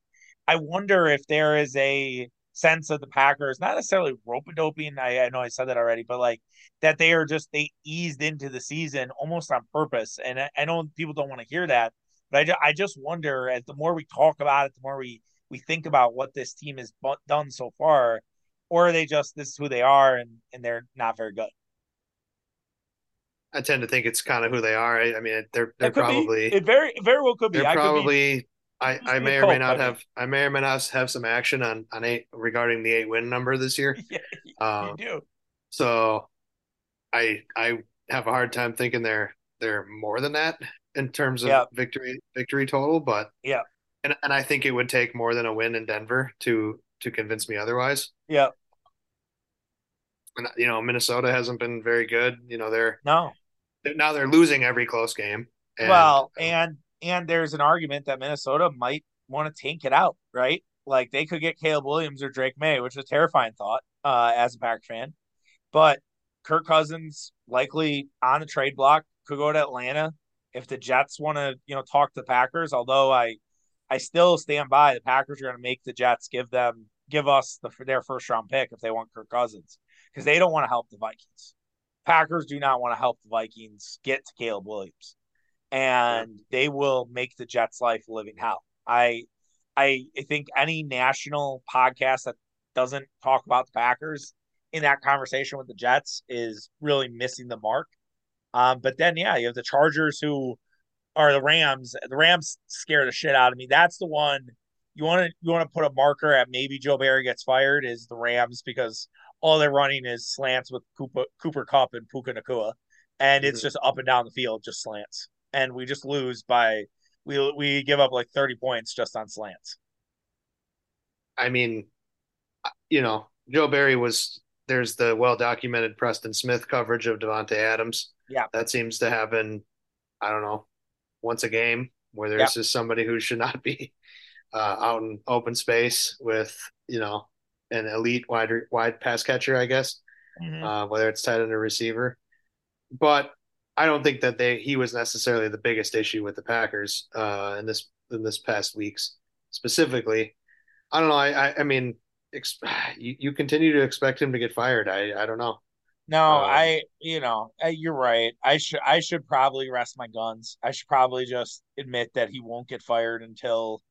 I wonder if there is a sense of the Packers, not necessarily rope doping. I, I know I said that already, but like that they are just they eased into the season almost on purpose. And I, I know people don't want to hear that, but I, I just wonder as the more we talk about it, the more we we think about what this team has done so far, or are they just this is who they are and and they're not very good. I tend to think it's kind of who they are. I, I mean, they're they're probably be. it very very well could be. They're I probably be, I, I may or may not have I may or may not have some action on on eight regarding the eight win number this year. Yeah, um, you do. So, I I have a hard time thinking they're they're more than that in terms of yep. victory victory total. But yeah, and and I think it would take more than a win in Denver to to convince me otherwise. Yeah. And you know, Minnesota hasn't been very good. You know, they're no. Now they're losing every close game. And, well, and and there's an argument that Minnesota might want to tank it out, right? Like they could get Caleb Williams or Drake May, which is a terrifying thought uh, as a Pack fan. But Kirk Cousins likely on the trade block could go to Atlanta if the Jets want to, you know, talk to the Packers. Although I, I still stand by the Packers are going to make the Jets give them give us the their first round pick if they want Kirk Cousins because they don't want to help the Vikings. Packers do not want to help the Vikings get to Caleb Williams and they will make the Jets' life living hell. I, I, I think any national podcast that doesn't talk about the Packers in that conversation with the Jets is really missing the mark. Um, but then, yeah, you have the Chargers who are the Rams. The Rams scare the shit out of me. That's the one you want to you want to put a marker at. Maybe Joe Barry gets fired. Is the Rams because all they're running is slants with Cooper, Cooper Kupp and Puka Nacua, and mm-hmm. it's just up and down the field, just slants and we just lose by we we give up like 30 points just on slants. I mean, you know, Joe Barry was there's the well documented Preston Smith coverage of Davante Adams. Yeah. That seems to happen, I don't know, once a game where there's yeah. just somebody who should not be uh, out in open space with, you know, an elite wide wide pass catcher, I guess, mm-hmm. uh, whether it's tight end or receiver. But I don't think that they he was necessarily the biggest issue with the Packers uh, in this in this past weeks specifically. I don't know. I I, I mean, ex- you, you continue to expect him to get fired. I I don't know. No, um, I you know you're right. I should I should probably rest my guns. I should probably just admit that he won't get fired until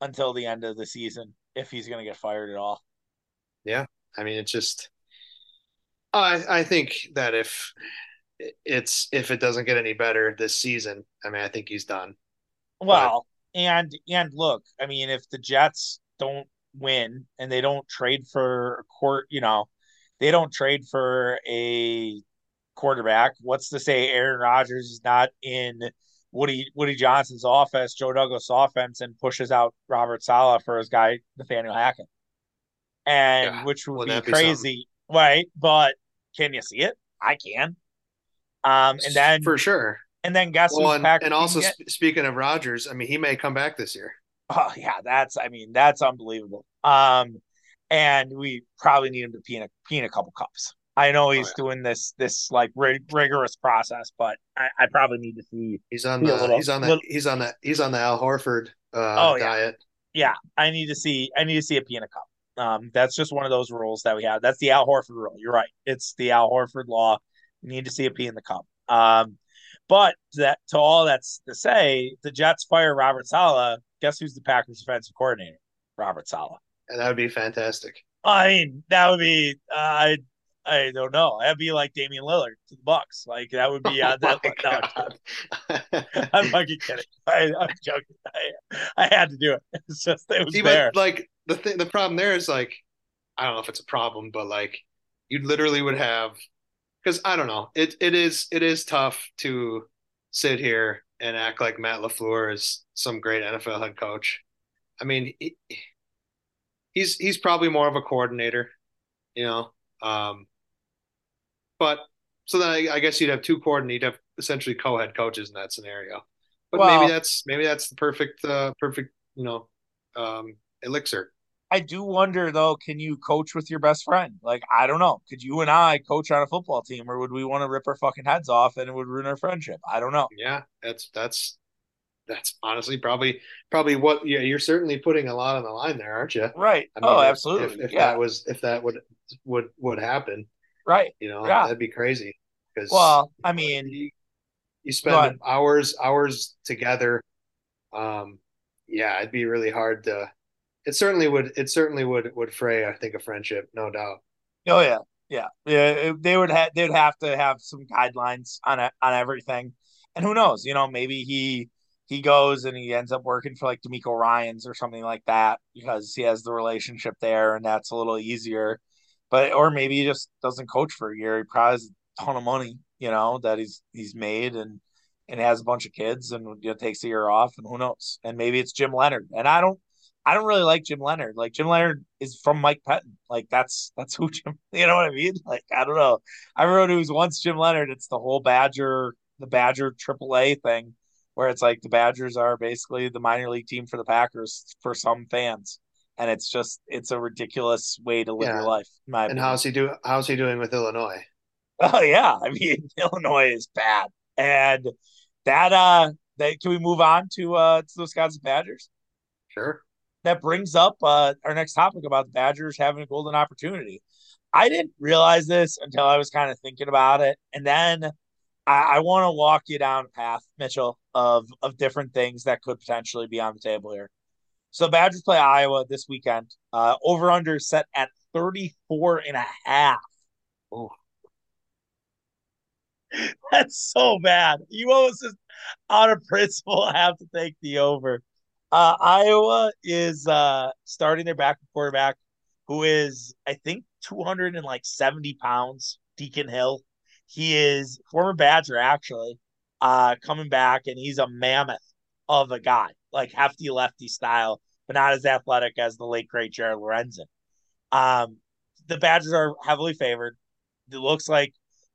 until the end of the season if he's going to get fired at all. Yeah, I mean it's just. I I think that if it's if it doesn't get any better this season, I mean, I think he's done. Well, but, and and look, I mean, if the Jets don't win and they don't trade for a court, you know, they don't trade for a quarterback. What's to say Aaron Rodgers is not in Woody Woody Johnson's offense, Joe Douglas offense, and pushes out Robert Saleh for his guy Nathaniel Hackett, and yeah, which would be crazy, be right? But can you see it? I can. Um, and then for sure. And then guess well, and, and also sp- speaking of Rodgers, I mean, he may come back this year. Oh yeah, that's I mean that's unbelievable. Um, and we probably need him to pee in a, pee in a couple cups. I know he's oh, yeah. doing this this like rig- rigorous process, but I, I, probably need to see. He's on the little, he's on the little, he's on the he's on the Al Horford uh, oh, diet. Yeah. yeah, I need to see I need to see a pee in a cup. Um, that's just one of those rules that we have. That's the Al Horford rule. You're right. It's the Al Horford law. You need to see a P in the cup. Um, but that to all that's to say, the Jets fire Robert Saleh. Guess who's the Packers defensive coordinator? Robert Saleh. And that would be fantastic. I mean, that would be. Uh, I I don't know. That'd be like Damian Lillard to the Bucks. Like that would be. Oh that, no, I'm fucking kidding. I, am joking. I, I, had to do it. It's just it was See, there. But, like the thing, the problem there is like, I don't know if it's a problem, but like, you literally would have because I don't know. It it is it is tough to sit here and act like Matt LaFleur is some great NFL head coach. I mean, he, he's he's probably more of a coordinator, you know. Um, but so then I, I, guess you'd have two coordinators. You'd have essentially co-head coaches in that scenario. But maybe that's maybe that's the perfect uh, perfect you know um, elixir. I do wonder though, can you coach with your best friend? Like, I don't know. Could you and I coach on a football team, or would we want to rip our fucking heads off and it would ruin our friendship? I don't know. Yeah, that's that's that's honestly probably probably what yeah you're certainly putting a lot on the line there, aren't you? Right. I Oh, mean, if if absolutely. if Yeah. that was if that would would would happen, Right. you know, Yeah. that'd be crazy because Well, I mean, you, you spend hours hours together. Um, yeah, it'd be really hard to. It certainly would. It certainly would would fray, I think, a friendship, no doubt. Oh yeah, yeah, yeah. They would have they'd have to have some guidelines on it on everything, and who knows? You know, maybe he he goes and he ends up working for like DeMeco Ryans or something like that because he has the relationship there, and that's a little easier. But or maybe he just doesn't coach for a year. He probably has a ton of money, you know, that he's he's made and and has a bunch of kids and you know, takes a year off, and who knows? And maybe it's Jim Leonhard, and I don't I don't really like Jim Leonhard. Like Jim Leonhard is from Mike Pettine. Like that's that's who Jim. You know what I mean? Like I don't know. Everyone who's once Jim Leonhard, it's the whole Badger, the Badger AAA thing, where it's like the Badgers are basically the minor league team for the Packers for some fans, and it's just it's a ridiculous way to live your life, And opinion. how's he do? How's he doing with Illinois? Oh yeah, I mean Illinois is bad, and that uh, that can we move on to uh to those Wisconsin Badgers? Sure. that brings up uh, our next topic about the Badgers having a golden opportunity. I didn't realize this until I was kind of thinking about it, and then I, I want to walk you down a path, Mitchell, of of different things that could potentially be on the table here. So Badgers play Iowa this weekend. Uh, over under set at 34 and a half. Oh, That's so bad. You almost just out of principle have to take the over. Uh, Iowa is uh, starting their backup quarterback, who is I think 200 and like 70 pounds. Deacon Hill. He is former Badger actually, uh, coming back, and he's a mammoth of a guy, like hefty lefty style, but not as athletic as the late great Jared Lorenzen. Um, the Badgers are heavily favored. It looks like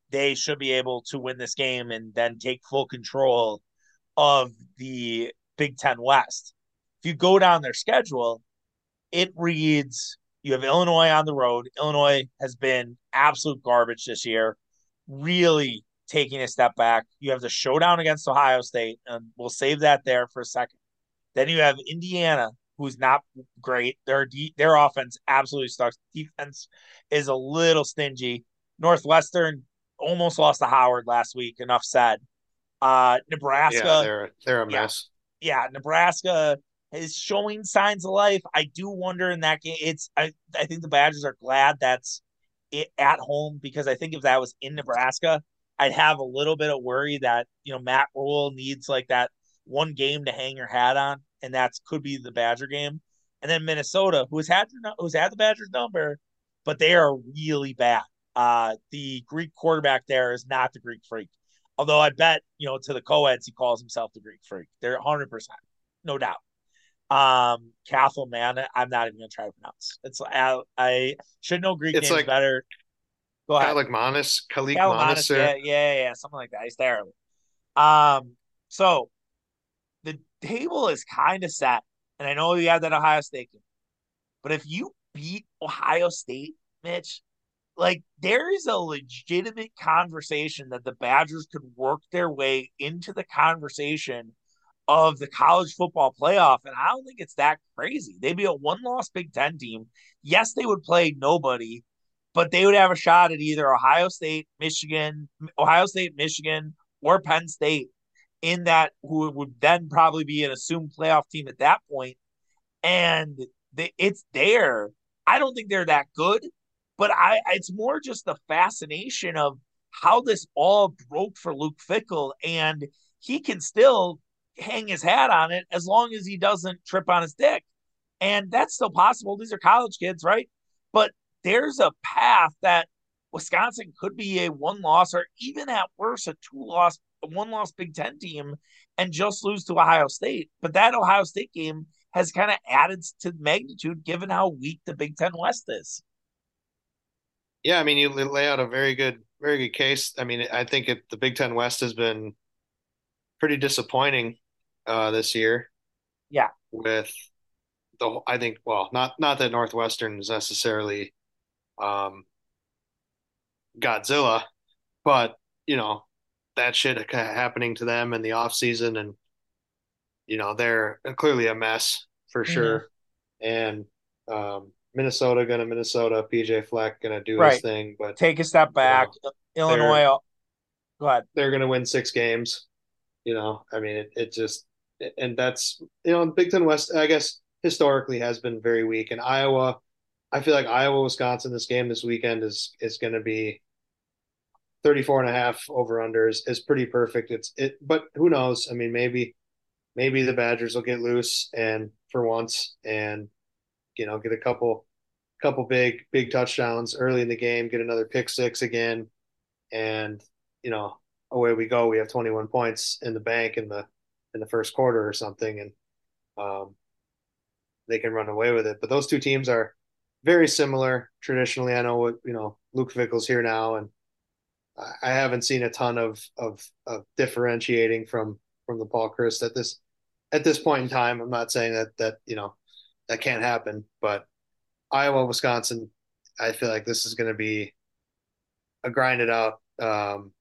they should be able to win this game and then take full control of the Big Ten West. If you go down their schedule, it reads you have Illinois on the road. Illinois has been absolute garbage this year, really taking a step back. You have the showdown against Ohio State, and we'll save that there for a second. Then you have Indiana, who's not great. Their their offense absolutely sucks. Defense is a little stingy. Northwestern almost lost to Howard last week. Enough said. Uh, yeah, Nebraska, they're they're a yeah, mess. yeah, Nebraska is showing signs of life. I do wonder in that game. It's I I think the Badgers are glad that's it at home because I think if that was in Nebraska, I'd have a little bit of worry that you know Matt Rhule needs like that one game to hang your hat on, and that's could be the Badger game. And then Minnesota, who's had who's had the Badgers number, but they are really bad. Uh, the Greek quarterback there is not the Greek freak. Although I bet, you know, to the co-eds, he calls himself the Greek freak. They're 100%, no doubt. Um, Cathal, man, I'm not even going to try to pronounce. It's I, I should know Greek It's names like better. Go ahead. Kalikmanis, Kalamanis, Kalikmanis yeah, yeah, yeah, something like that. He's terrible. Um, so table is kind of set, and I know you have that Ohio State game, but if you beat Ohio State, Mitch, like there is a legitimate conversation that the Badgers could work their way into the conversation of the college football playoff. And I don't think it's that crazy. They'd be a one loss Big Ten team. Yes, they would play nobody, but they would have a shot at either Ohio State, Michigan, Ohio State, Michigan, or Penn State in that who would then probably be an assumed playoff team at that. And they, it's there. I don't think they're that good, but I it's more just the fascination of how this all broke for Luke Fickell, and he can still hang his hat on it as long as he doesn't trip on his dick. And that's still possible. These are college kids, right? But there's a path that Wisconsin could be a one loss or even at worst a two loss, one loss Big Ten team and just lose to Ohio State. But that Ohio State game has kind of added to magnitude given how weak the Big Ten West is. Yeah, I mean you lay out a very good very good case. I mean, I think it, the Big Ten West has been pretty disappointing uh, this year. Yeah. With the, I think, well, not not that Northwestern is necessarily um, Godzilla, but you know that shit happening to them in the off season, and you know they're clearly a mess for mm-hmm. sure. And um, Minnesota gonna Minnesota. PJ Fleck gonna do right. his thing, but take a step back. You know, Illinois, go ahead. They're gonna win six games. You know, I mean, it, it just and that's you know, Big Ten West. I guess historically has been very weak, and Iowa. I feel like Iowa Wisconsin this game this weekend is is going to be 34 and a half over unders is pretty perfect. It's it but who knows? I mean maybe maybe the Badgers will get loose and for once and you know get a couple couple big big touchdowns early in the game, get another pick six again and you know away we go. We have 21 points in the bank in the in the first quarter or something and um they can run away with it. But those two teams are very similar traditionally. I know what you know. Luke Fickell's here now, and I haven't seen a ton of of, of differentiating from from the Paul Chryst at this at this point in time. I'm not saying that that you know that can't happen, but Iowa, Wisconsin, I feel like this is going to be a grinded out um,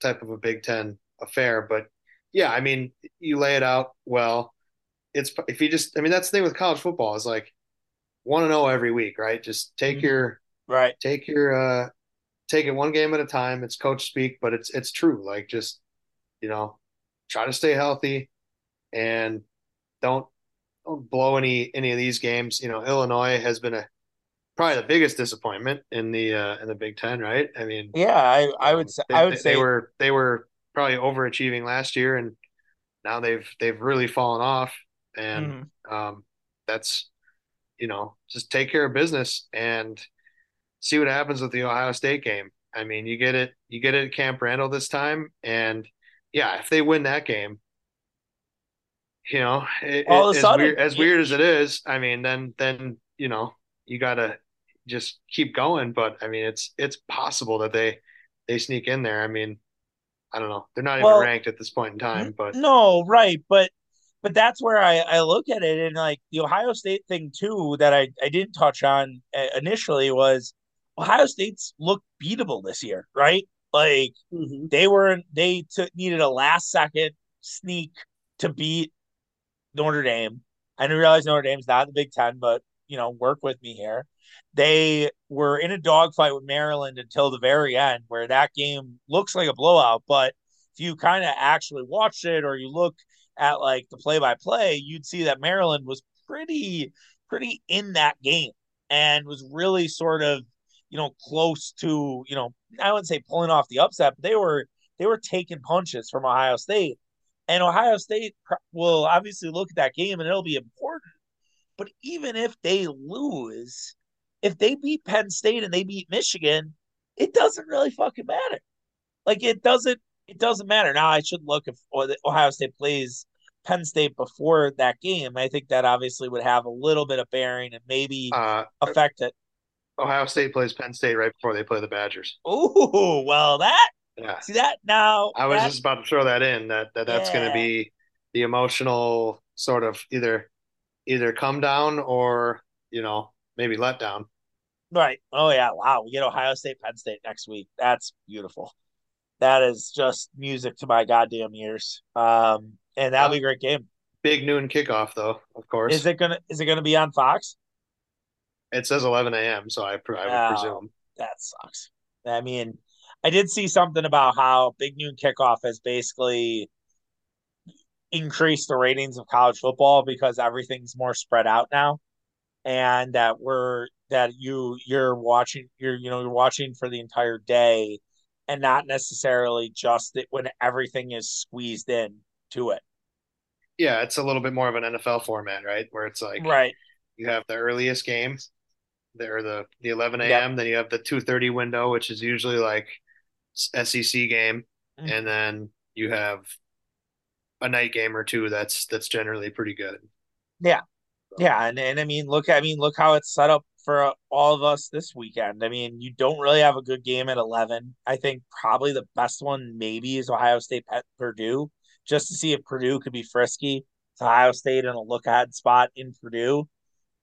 type of a Big Ten affair. But yeah, I mean, you lay it out well. It's if you just, I mean, that's the thing with college football is like one to zero every week, right? Just take mm-hmm. your right, take your uh, take it one game at a time. It's coach speak, but it's it's true. Like just you know, try to stay healthy and don't don't blow any any of these games. You know, Illinois has been a probably the biggest disappointment in the uh, in the Big Ten, right? I mean, yeah, I I would say they, I would say they were they were probably overachieving last year, and now they've they've really fallen off, and mm-hmm. um, that's you know just take care of business and see what happens with the Ohio State game. I mean, you get it, you get it at Camp Randall this time, and yeah, if they win that game, you know, it, all of a sudden, as weird, as weird as it is, I mean, then then you know, you gotta just keep going. But I mean, it's it's possible that they they sneak in there. I mean, I don't know, they're not well, even ranked at this point in time. But no, right, but but that's where I, I look at it and like the Ohio State thing too that I, I didn't touch on uh, initially was Ohio State's looked beatable this year, right? Like mm-hmm. they were they took needed a last second sneak to beat Notre Dame. I didn't realize Notre Dame's not in the Big Ten, but you know, work with me here. They were in a dogfight with Maryland until the very end, where that game looks like a blowout. But if you kind of actually watched it or you look at like the play by play, you'd see that Maryland was pretty, pretty in that game and was really sort of you know, close to, you know, I wouldn't say pulling off the upset, but they were they were taking punches from Ohio State. And Ohio State will obviously look at that game and it'll be important. But even if they lose, if they beat Penn State and they beat Michigan, it doesn't really fucking matter. Like it doesn't it doesn't matter. Now I should look if Ohio State plays Penn State before that game. I think that obviously would have a little bit of bearing and maybe uh, affect it. Ohio State plays Penn State right before they play the Badgers. Oh, well, that yeah. See that now? I was that, just about to throw that in. That, that that's yeah. going to be the emotional sort of either either come down or you know maybe let down. Right. Oh yeah. Wow. We get Ohio State, Penn State next week. That's beautiful. That is just music to my goddamn ears. Um, and that'll be a great game. Big noon kickoff, though. Of course. Is it gonna Is it gonna be on Fox? It says 11 a.m., so I, I would oh, presume. That sucks. I mean, I did see something about how Big Noon Kickoff has basically increased the ratings of college football because everything's more spread out now, and that we're that you you're watching you're you know you're watching for the entire day, and not necessarily just it when everything is squeezed in to it. Yeah, it's a little bit more of an NFL format, right? Where it's like right, you have the earliest game there the the 11 a.m. Yep. Then you have the 2:30 window, which is usually like SEC game, mm-hmm. and then you have a night game or two that's that's generally pretty good. Yeah. Yeah, and, and I mean, look, I mean, look how it's set up for all of us this weekend. I mean, you don't really have a good game at 11. I think probably the best one maybe is Ohio State at Purdue, just to see if Purdue could be frisky. It's Ohio State in a look ahead spot in Purdue.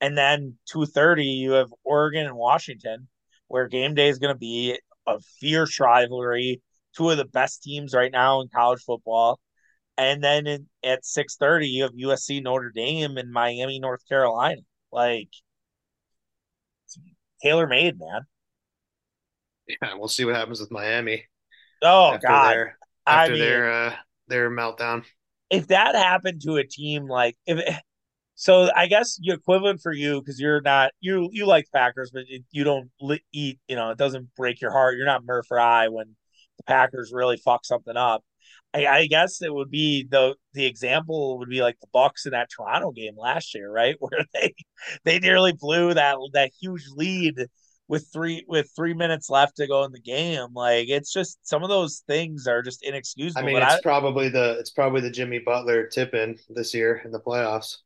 And then 2:30 you have Oregon and Washington, where game day is going to be a fierce rivalry, two of the best teams right now in college football. And then in, at 6:30 you have USC Notre Dame and Miami North Carolina. Like tailor made, man. Yeah, we'll see what happens with Miami. Oh after God. Their, after I mean, their uh, their meltdown. If that happened to a team like if so I guess the equivalent for you because you're not you you like Packers, but you don't eat. You know, it doesn't break your heart. You're not Murph or I when the Packers really fuck something up. I, I, guess it would be the the example would be like the Bucks in that Toronto game last year, right, where they they nearly blew that that huge lead with three with three minutes left to go in the game. Like it's just some of those things are just inexcusable. I mean, it's I, probably the it's probably the Jimmy Butler tip in this year in the playoffs.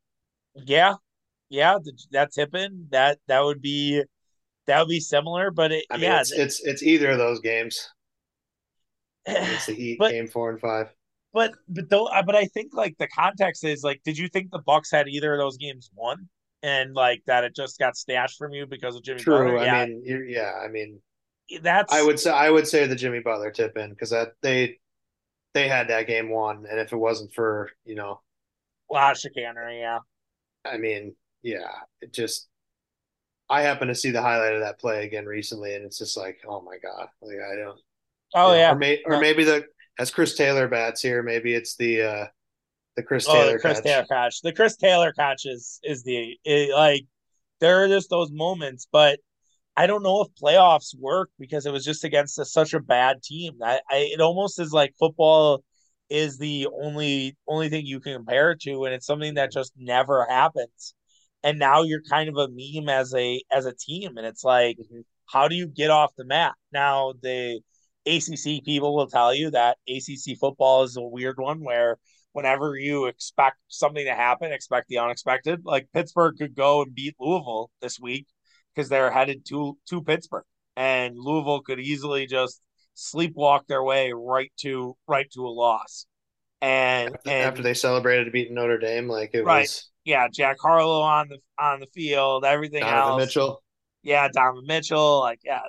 Yeah, yeah, the, that tip in that that would be that would be similar, but it, I mean, yeah, it's, it's it's either of those games. It's the Heat but, game four and five. But but though, uh, but I think like the context is like, did you think the Bucks had either of those games won, and like that it just got stashed from you because of Jimmy? True. Butler? I yeah. mean, yeah. I mean, that's. I would say I would say the Jimmy Butler tip in because that they they had that game won, and if it wasn't for you know, a lot of chicanery, yeah. I mean, yeah, it just. I happen to see the highlight of that play again recently, and it's just like, oh my god, like I don't. Oh yeah, or, may, or maybe the as Chris Taylor bats here, maybe it's the uh the Chris oh, Taylor the Chris catch. Taylor catch. The Chris Taylor catch is is the it, like there are just those moments, but I don't know if playoffs work because it was just against a, such a bad team. I, I it almost is like football is the only only thing you can compare it to, and it's something that just never happens. And now you're kind of a meme as a as a team, and it's like, mm-hmm. how do you get off the mat? Now the ACC people will tell you that ACC football is a weird one where whenever you expect something to happen, expect the unexpected. Like Pittsburgh could go and beat Louisville this week because they're headed to to Pittsburgh, and Louisville could easily just sleepwalk their way right to right to a loss. And after, and, after they celebrated beating Notre Dame, like it right, was yeah, Jack Harlow on the on the field, everything Donovan else. Mitchell, yeah, Donovan Mitchell, like yeah,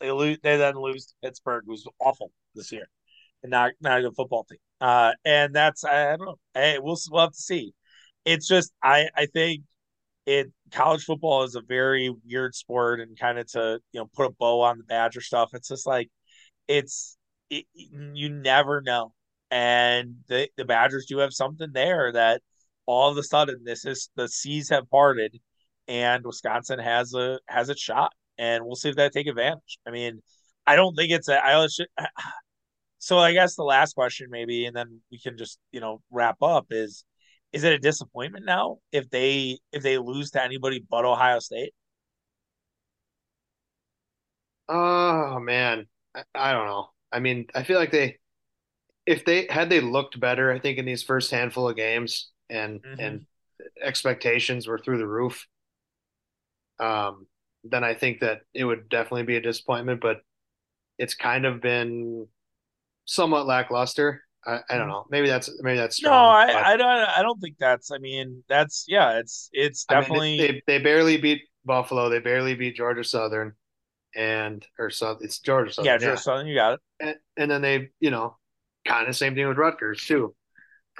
they lose. They then lose to Pittsburgh, who's awful this year, and not not a good football team. Uh, and that's I, I don't know. Hey, we'll we'll have to see. It's just I I think it college football is a very weird sport, and kind of to you know put a bow on the Badger stuff. It's just like it's it, you never know, and the the Badgers do have something there that all of a sudden this is the seas have parted, and Wisconsin has a has a shot and we'll see if they take advantage. I mean, I don't think it's a. I should, so I guess the last question maybe, and then we can just you know wrap up is is it a disappointment now if they if they lose to anybody but Ohio State? Oh man, I, I don't know. I mean, I feel like they if they had they looked better, I think in these first handful of games and mm-hmm. and expectations were through the roof. Um, then I think that it would definitely be a disappointment. But it's kind of been somewhat lackluster. I, I don't know. Maybe that's maybe that's strong, no. I, I don't. I don't think that's. I mean, that's yeah. It's it's definitely. I mean, they, they barely beat Buffalo. They barely beat Georgia Southern, and or so it's Georgia Southern. Yeah, Georgia yeah. Southern. You got it. And, and then they, you know, kind of same thing with Rutgers too,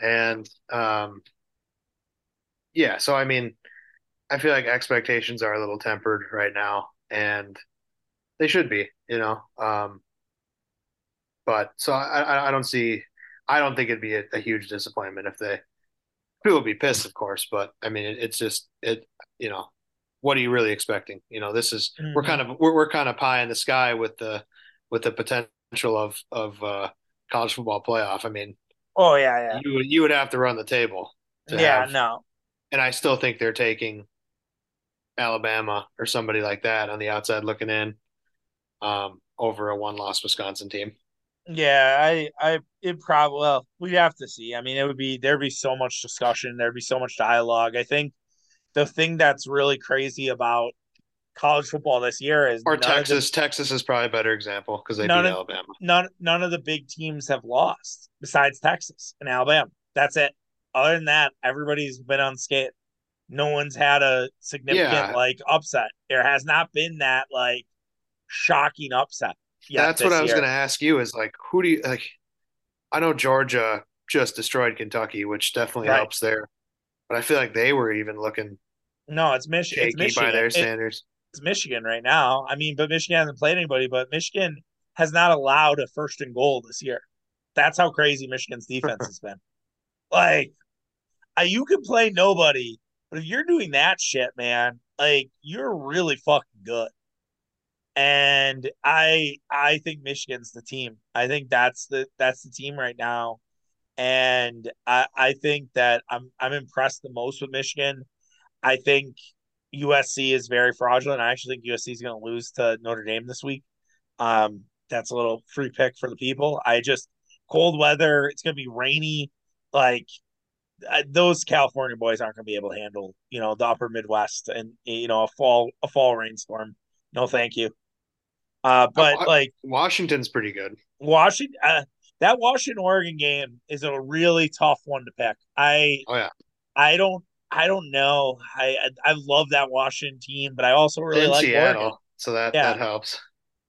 and um, yeah. So I mean, I feel like expectations are a little tempered right now, and they should be, you know. Um, but so I, I don't see, I don't think it'd be a, a huge disappointment if they, people would be pissed, of course. But I mean, it, it's just it, you know, what are you really expecting? You know, this is mm-hmm. we're kind of we're we're kind of pie in the sky with the with the potential of of uh, college football playoff. I mean, oh yeah, yeah. You you would have to run the table. yeah, have, no. And I still think they're taking Alabama or somebody like that on the outside looking in um, over a one loss Wisconsin team. Yeah, I, I, it probably, well, we'd have to see. I mean, it would be, there'd be so much discussion, there'd be so much dialogue. I think the thing that's really crazy about college football this year is Or of the- Texas. Texas is probably a better example because they beat of- Alabama. none none of the big teams have lost besides Texas and Alabama. That's it. Other than that, everybody's been on unscathed. No one's had a significant Yeah. like upset. There has not been that like shocking upset. That's what I was going to ask you is like, who do you like? I know Georgia just destroyed Kentucky, which definitely Right. helps there. But I feel like they were even looking No, it's, Mich- it's Michigan. by their It- standards. it's Michigan right now. I mean, but Michigan hasn't played anybody, but Michigan has not allowed a first and goal this year. That's how crazy Michigan's defense has been. Like, you can play nobody, but if you're doing that shit, man, like you're really fucking good. And I I think Michigan's the team. I think that's the that's the team right now. And I I think that I'm I'm impressed the most with Michigan. I think USC is very fraudulent. I actually think USC is going to lose to Notre Dame this week. Um, that's a little free pick for the people. I just cold weather. It's going to be rainy. Like uh, those California boys aren't going to be able to handle, you know, the upper Midwest and you know a fall a fall rainstorm. No, thank you. Uh, but I- like Washington's pretty good. Washington, uh, that Washington Oregon game is a really tough one to pick. I Oh yeah, I don't I don't know. I I, I love that Washington team, but I also really in like Seattle, Oregon. so that Yeah. that helps.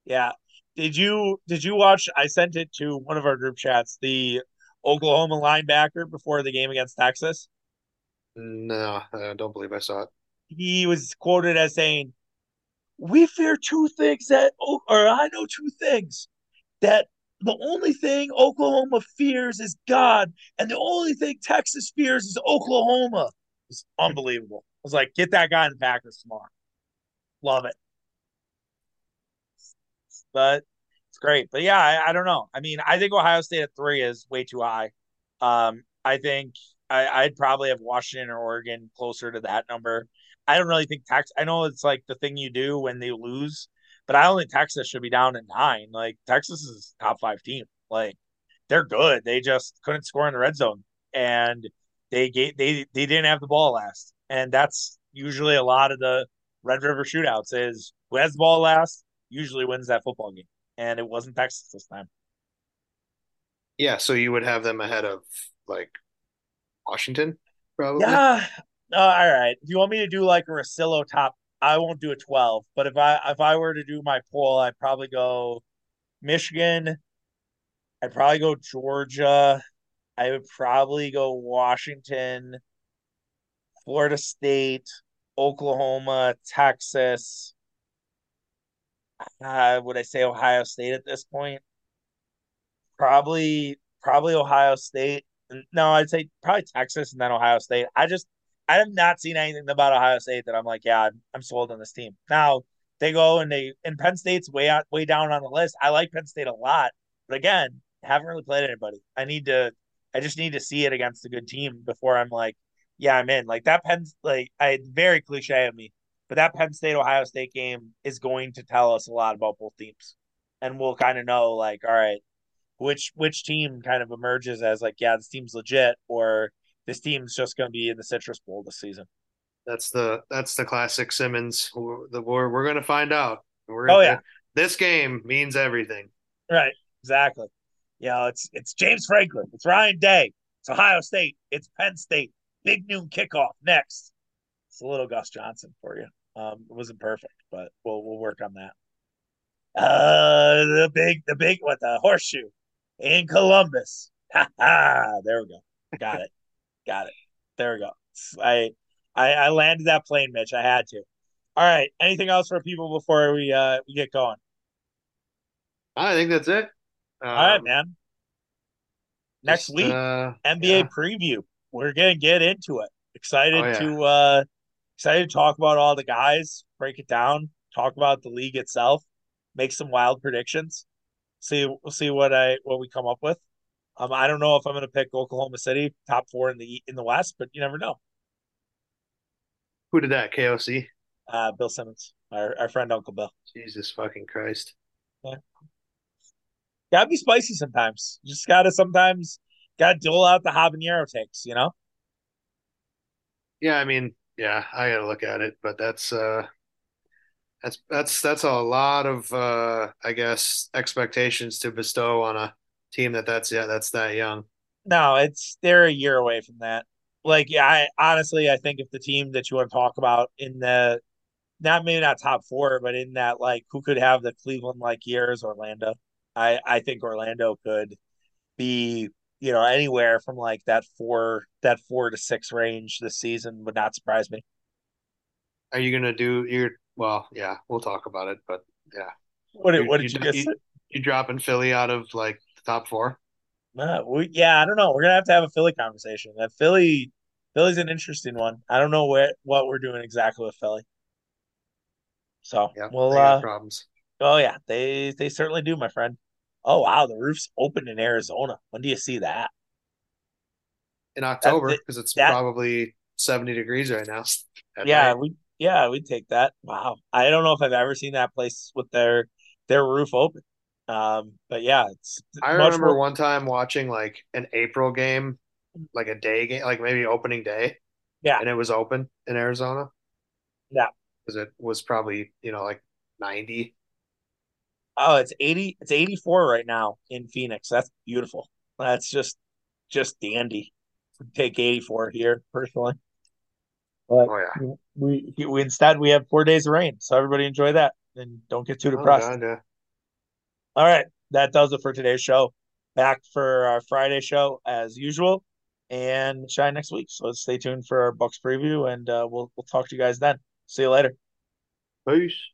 Yeah. Did you did you watch? I sent it to one of our group chats. The Oklahoma linebacker before the game against Texas. No, I don't believe I saw it. He was quoted as saying, "We fear two things that, oh, or I know two things that." The only thing Oklahoma fears is God, and the only thing Texas fears is Oklahoma. It's unbelievable. I was like, get that guy in the Packers tomorrow. Love it. But it's great. But yeah, I, I don't know. I mean, I think Ohio State at three is way too high. Um, I think I, I'd probably have Washington or Oregon closer to that number. I don't really think Texas. I know it's like the thing you do when they lose, but I don't think Texas should be down at nine. Like Texas is top five team. Like they're good. They just couldn't score in the red zone, and they gave they they didn't have the ball last, and that's usually a lot of the Red River shootouts. Is who has the ball last usually wins that football game, and it wasn't Texas this time. Yeah, so you would have them ahead of like Washington, probably. Yeah. Uh, all right. Do you want me to do like a Rosillo top, I won't do a twelve. But if I if I were to do my poll, I'd probably go Michigan. I'd probably go Georgia. I would probably go Washington, Florida State, Oklahoma, Texas. Uh, would I say Ohio State at this point? Probably, probably Ohio State. No, I'd say probably Texas and then Ohio State. I just I have not seen anything about Ohio State that I'm like, yeah, I'm, I'm sold on this team. Now they go and they and Penn State's way out way down on the list. I like Penn State a lot, but again, haven't really played anybody. I need to I just need to see it against a good team before I'm like, yeah, I'm in. Like that Penn like I very cliche of me, but that Penn State Ohio State game is going to tell us a lot about both teams. And we'll kind of know like, all right, which which team kind of emerges as like, yeah, this team's legit, or this team's just going to be in the Citrus Bowl this season. That's the that's the classic Simmons. We're, the we're, we're gonna find out. We're Oh, yeah. this game means everything. Right, exactly. You know, it's it's James Franklin, it's Ryan Day, it's Ohio State, it's Penn State. Big noon kickoff next. It's a little Gus Johnson for you. Um, it wasn't perfect, but we'll we'll work on that. Uh, the big the big what the horseshoe in Columbus. Ha ha! There we go. Got it. Got it. There we go. I I I landed that plane, Mitch. I had to. All right. Anything else for people before we uh we get going? I think that's it. Um, All right, man. Next just, week, uh, NBA yeah. preview. We're gonna get into it. Excited Oh, yeah. to uh excited to talk about all the guys, break it down, talk about the league itself, make some wild predictions. See we'll see what I what we come up with. Um, I don't know if I'm gonna pick Oklahoma City top four in the in the West, but you never know. Who did that? KOC. Uh, Bill Simmons, our, our friend Uncle Bill. Jesus fucking Christ. Gotta be spicy sometimes. Just gotta sometimes gotta dole out the habanero takes, you know? Yeah, I mean, Yeah, I gotta look at it, but that's uh that's that's that's a lot of uh I guess expectations to bestow on a team that that's yeah, that's that young. No, it's they're a year away from that. Like, yeah, I honestly I think if the team that you want to talk about in the not maybe not top four, but in that like who could have the Cleveland like years, Orlando. I I think Orlando could be you know anywhere from like that four that four to six range this season would not surprise me. Are you gonna do your well, yeah, we'll talk about it, but yeah. What did You what you did you you, say? you dropping Philly out of like top four? Uh, we, yeah, I don't know. We're gonna have to have a Philly conversation. That Philly Philly's an interesting one. I don't know what what we're doing exactly with Philly. So Yep, we'll uh problems. oh yeah, they they certainly do, my friend. Oh wow, the roof's open in Arizona. When do you see that? In October, because it's that probably 70 degrees right now yeah, night. we yeah, we'd take that. Wow. I don't know if I've ever seen that place with their their roof open. Um, but yeah, it's I remember more one time watching like an April game, like a day game, like maybe opening day, yeah, and it was open in Arizona yeah. because it was probably, you know, like 90. Oh, it's 80 it's 84 right now in Phoenix. That's beautiful. That's just just dandy. Take 84 here personally. But Oh yeah. we, we instead we have four days of rain, so everybody enjoy that and don't get too Oh depressed. God, yeah. All right, that does it for today's show. Back for our Friday show as usual, and shine next week. So let's stay tuned for our Bucks preview, and uh, we'll we'll talk to you guys then. See you later. Peace.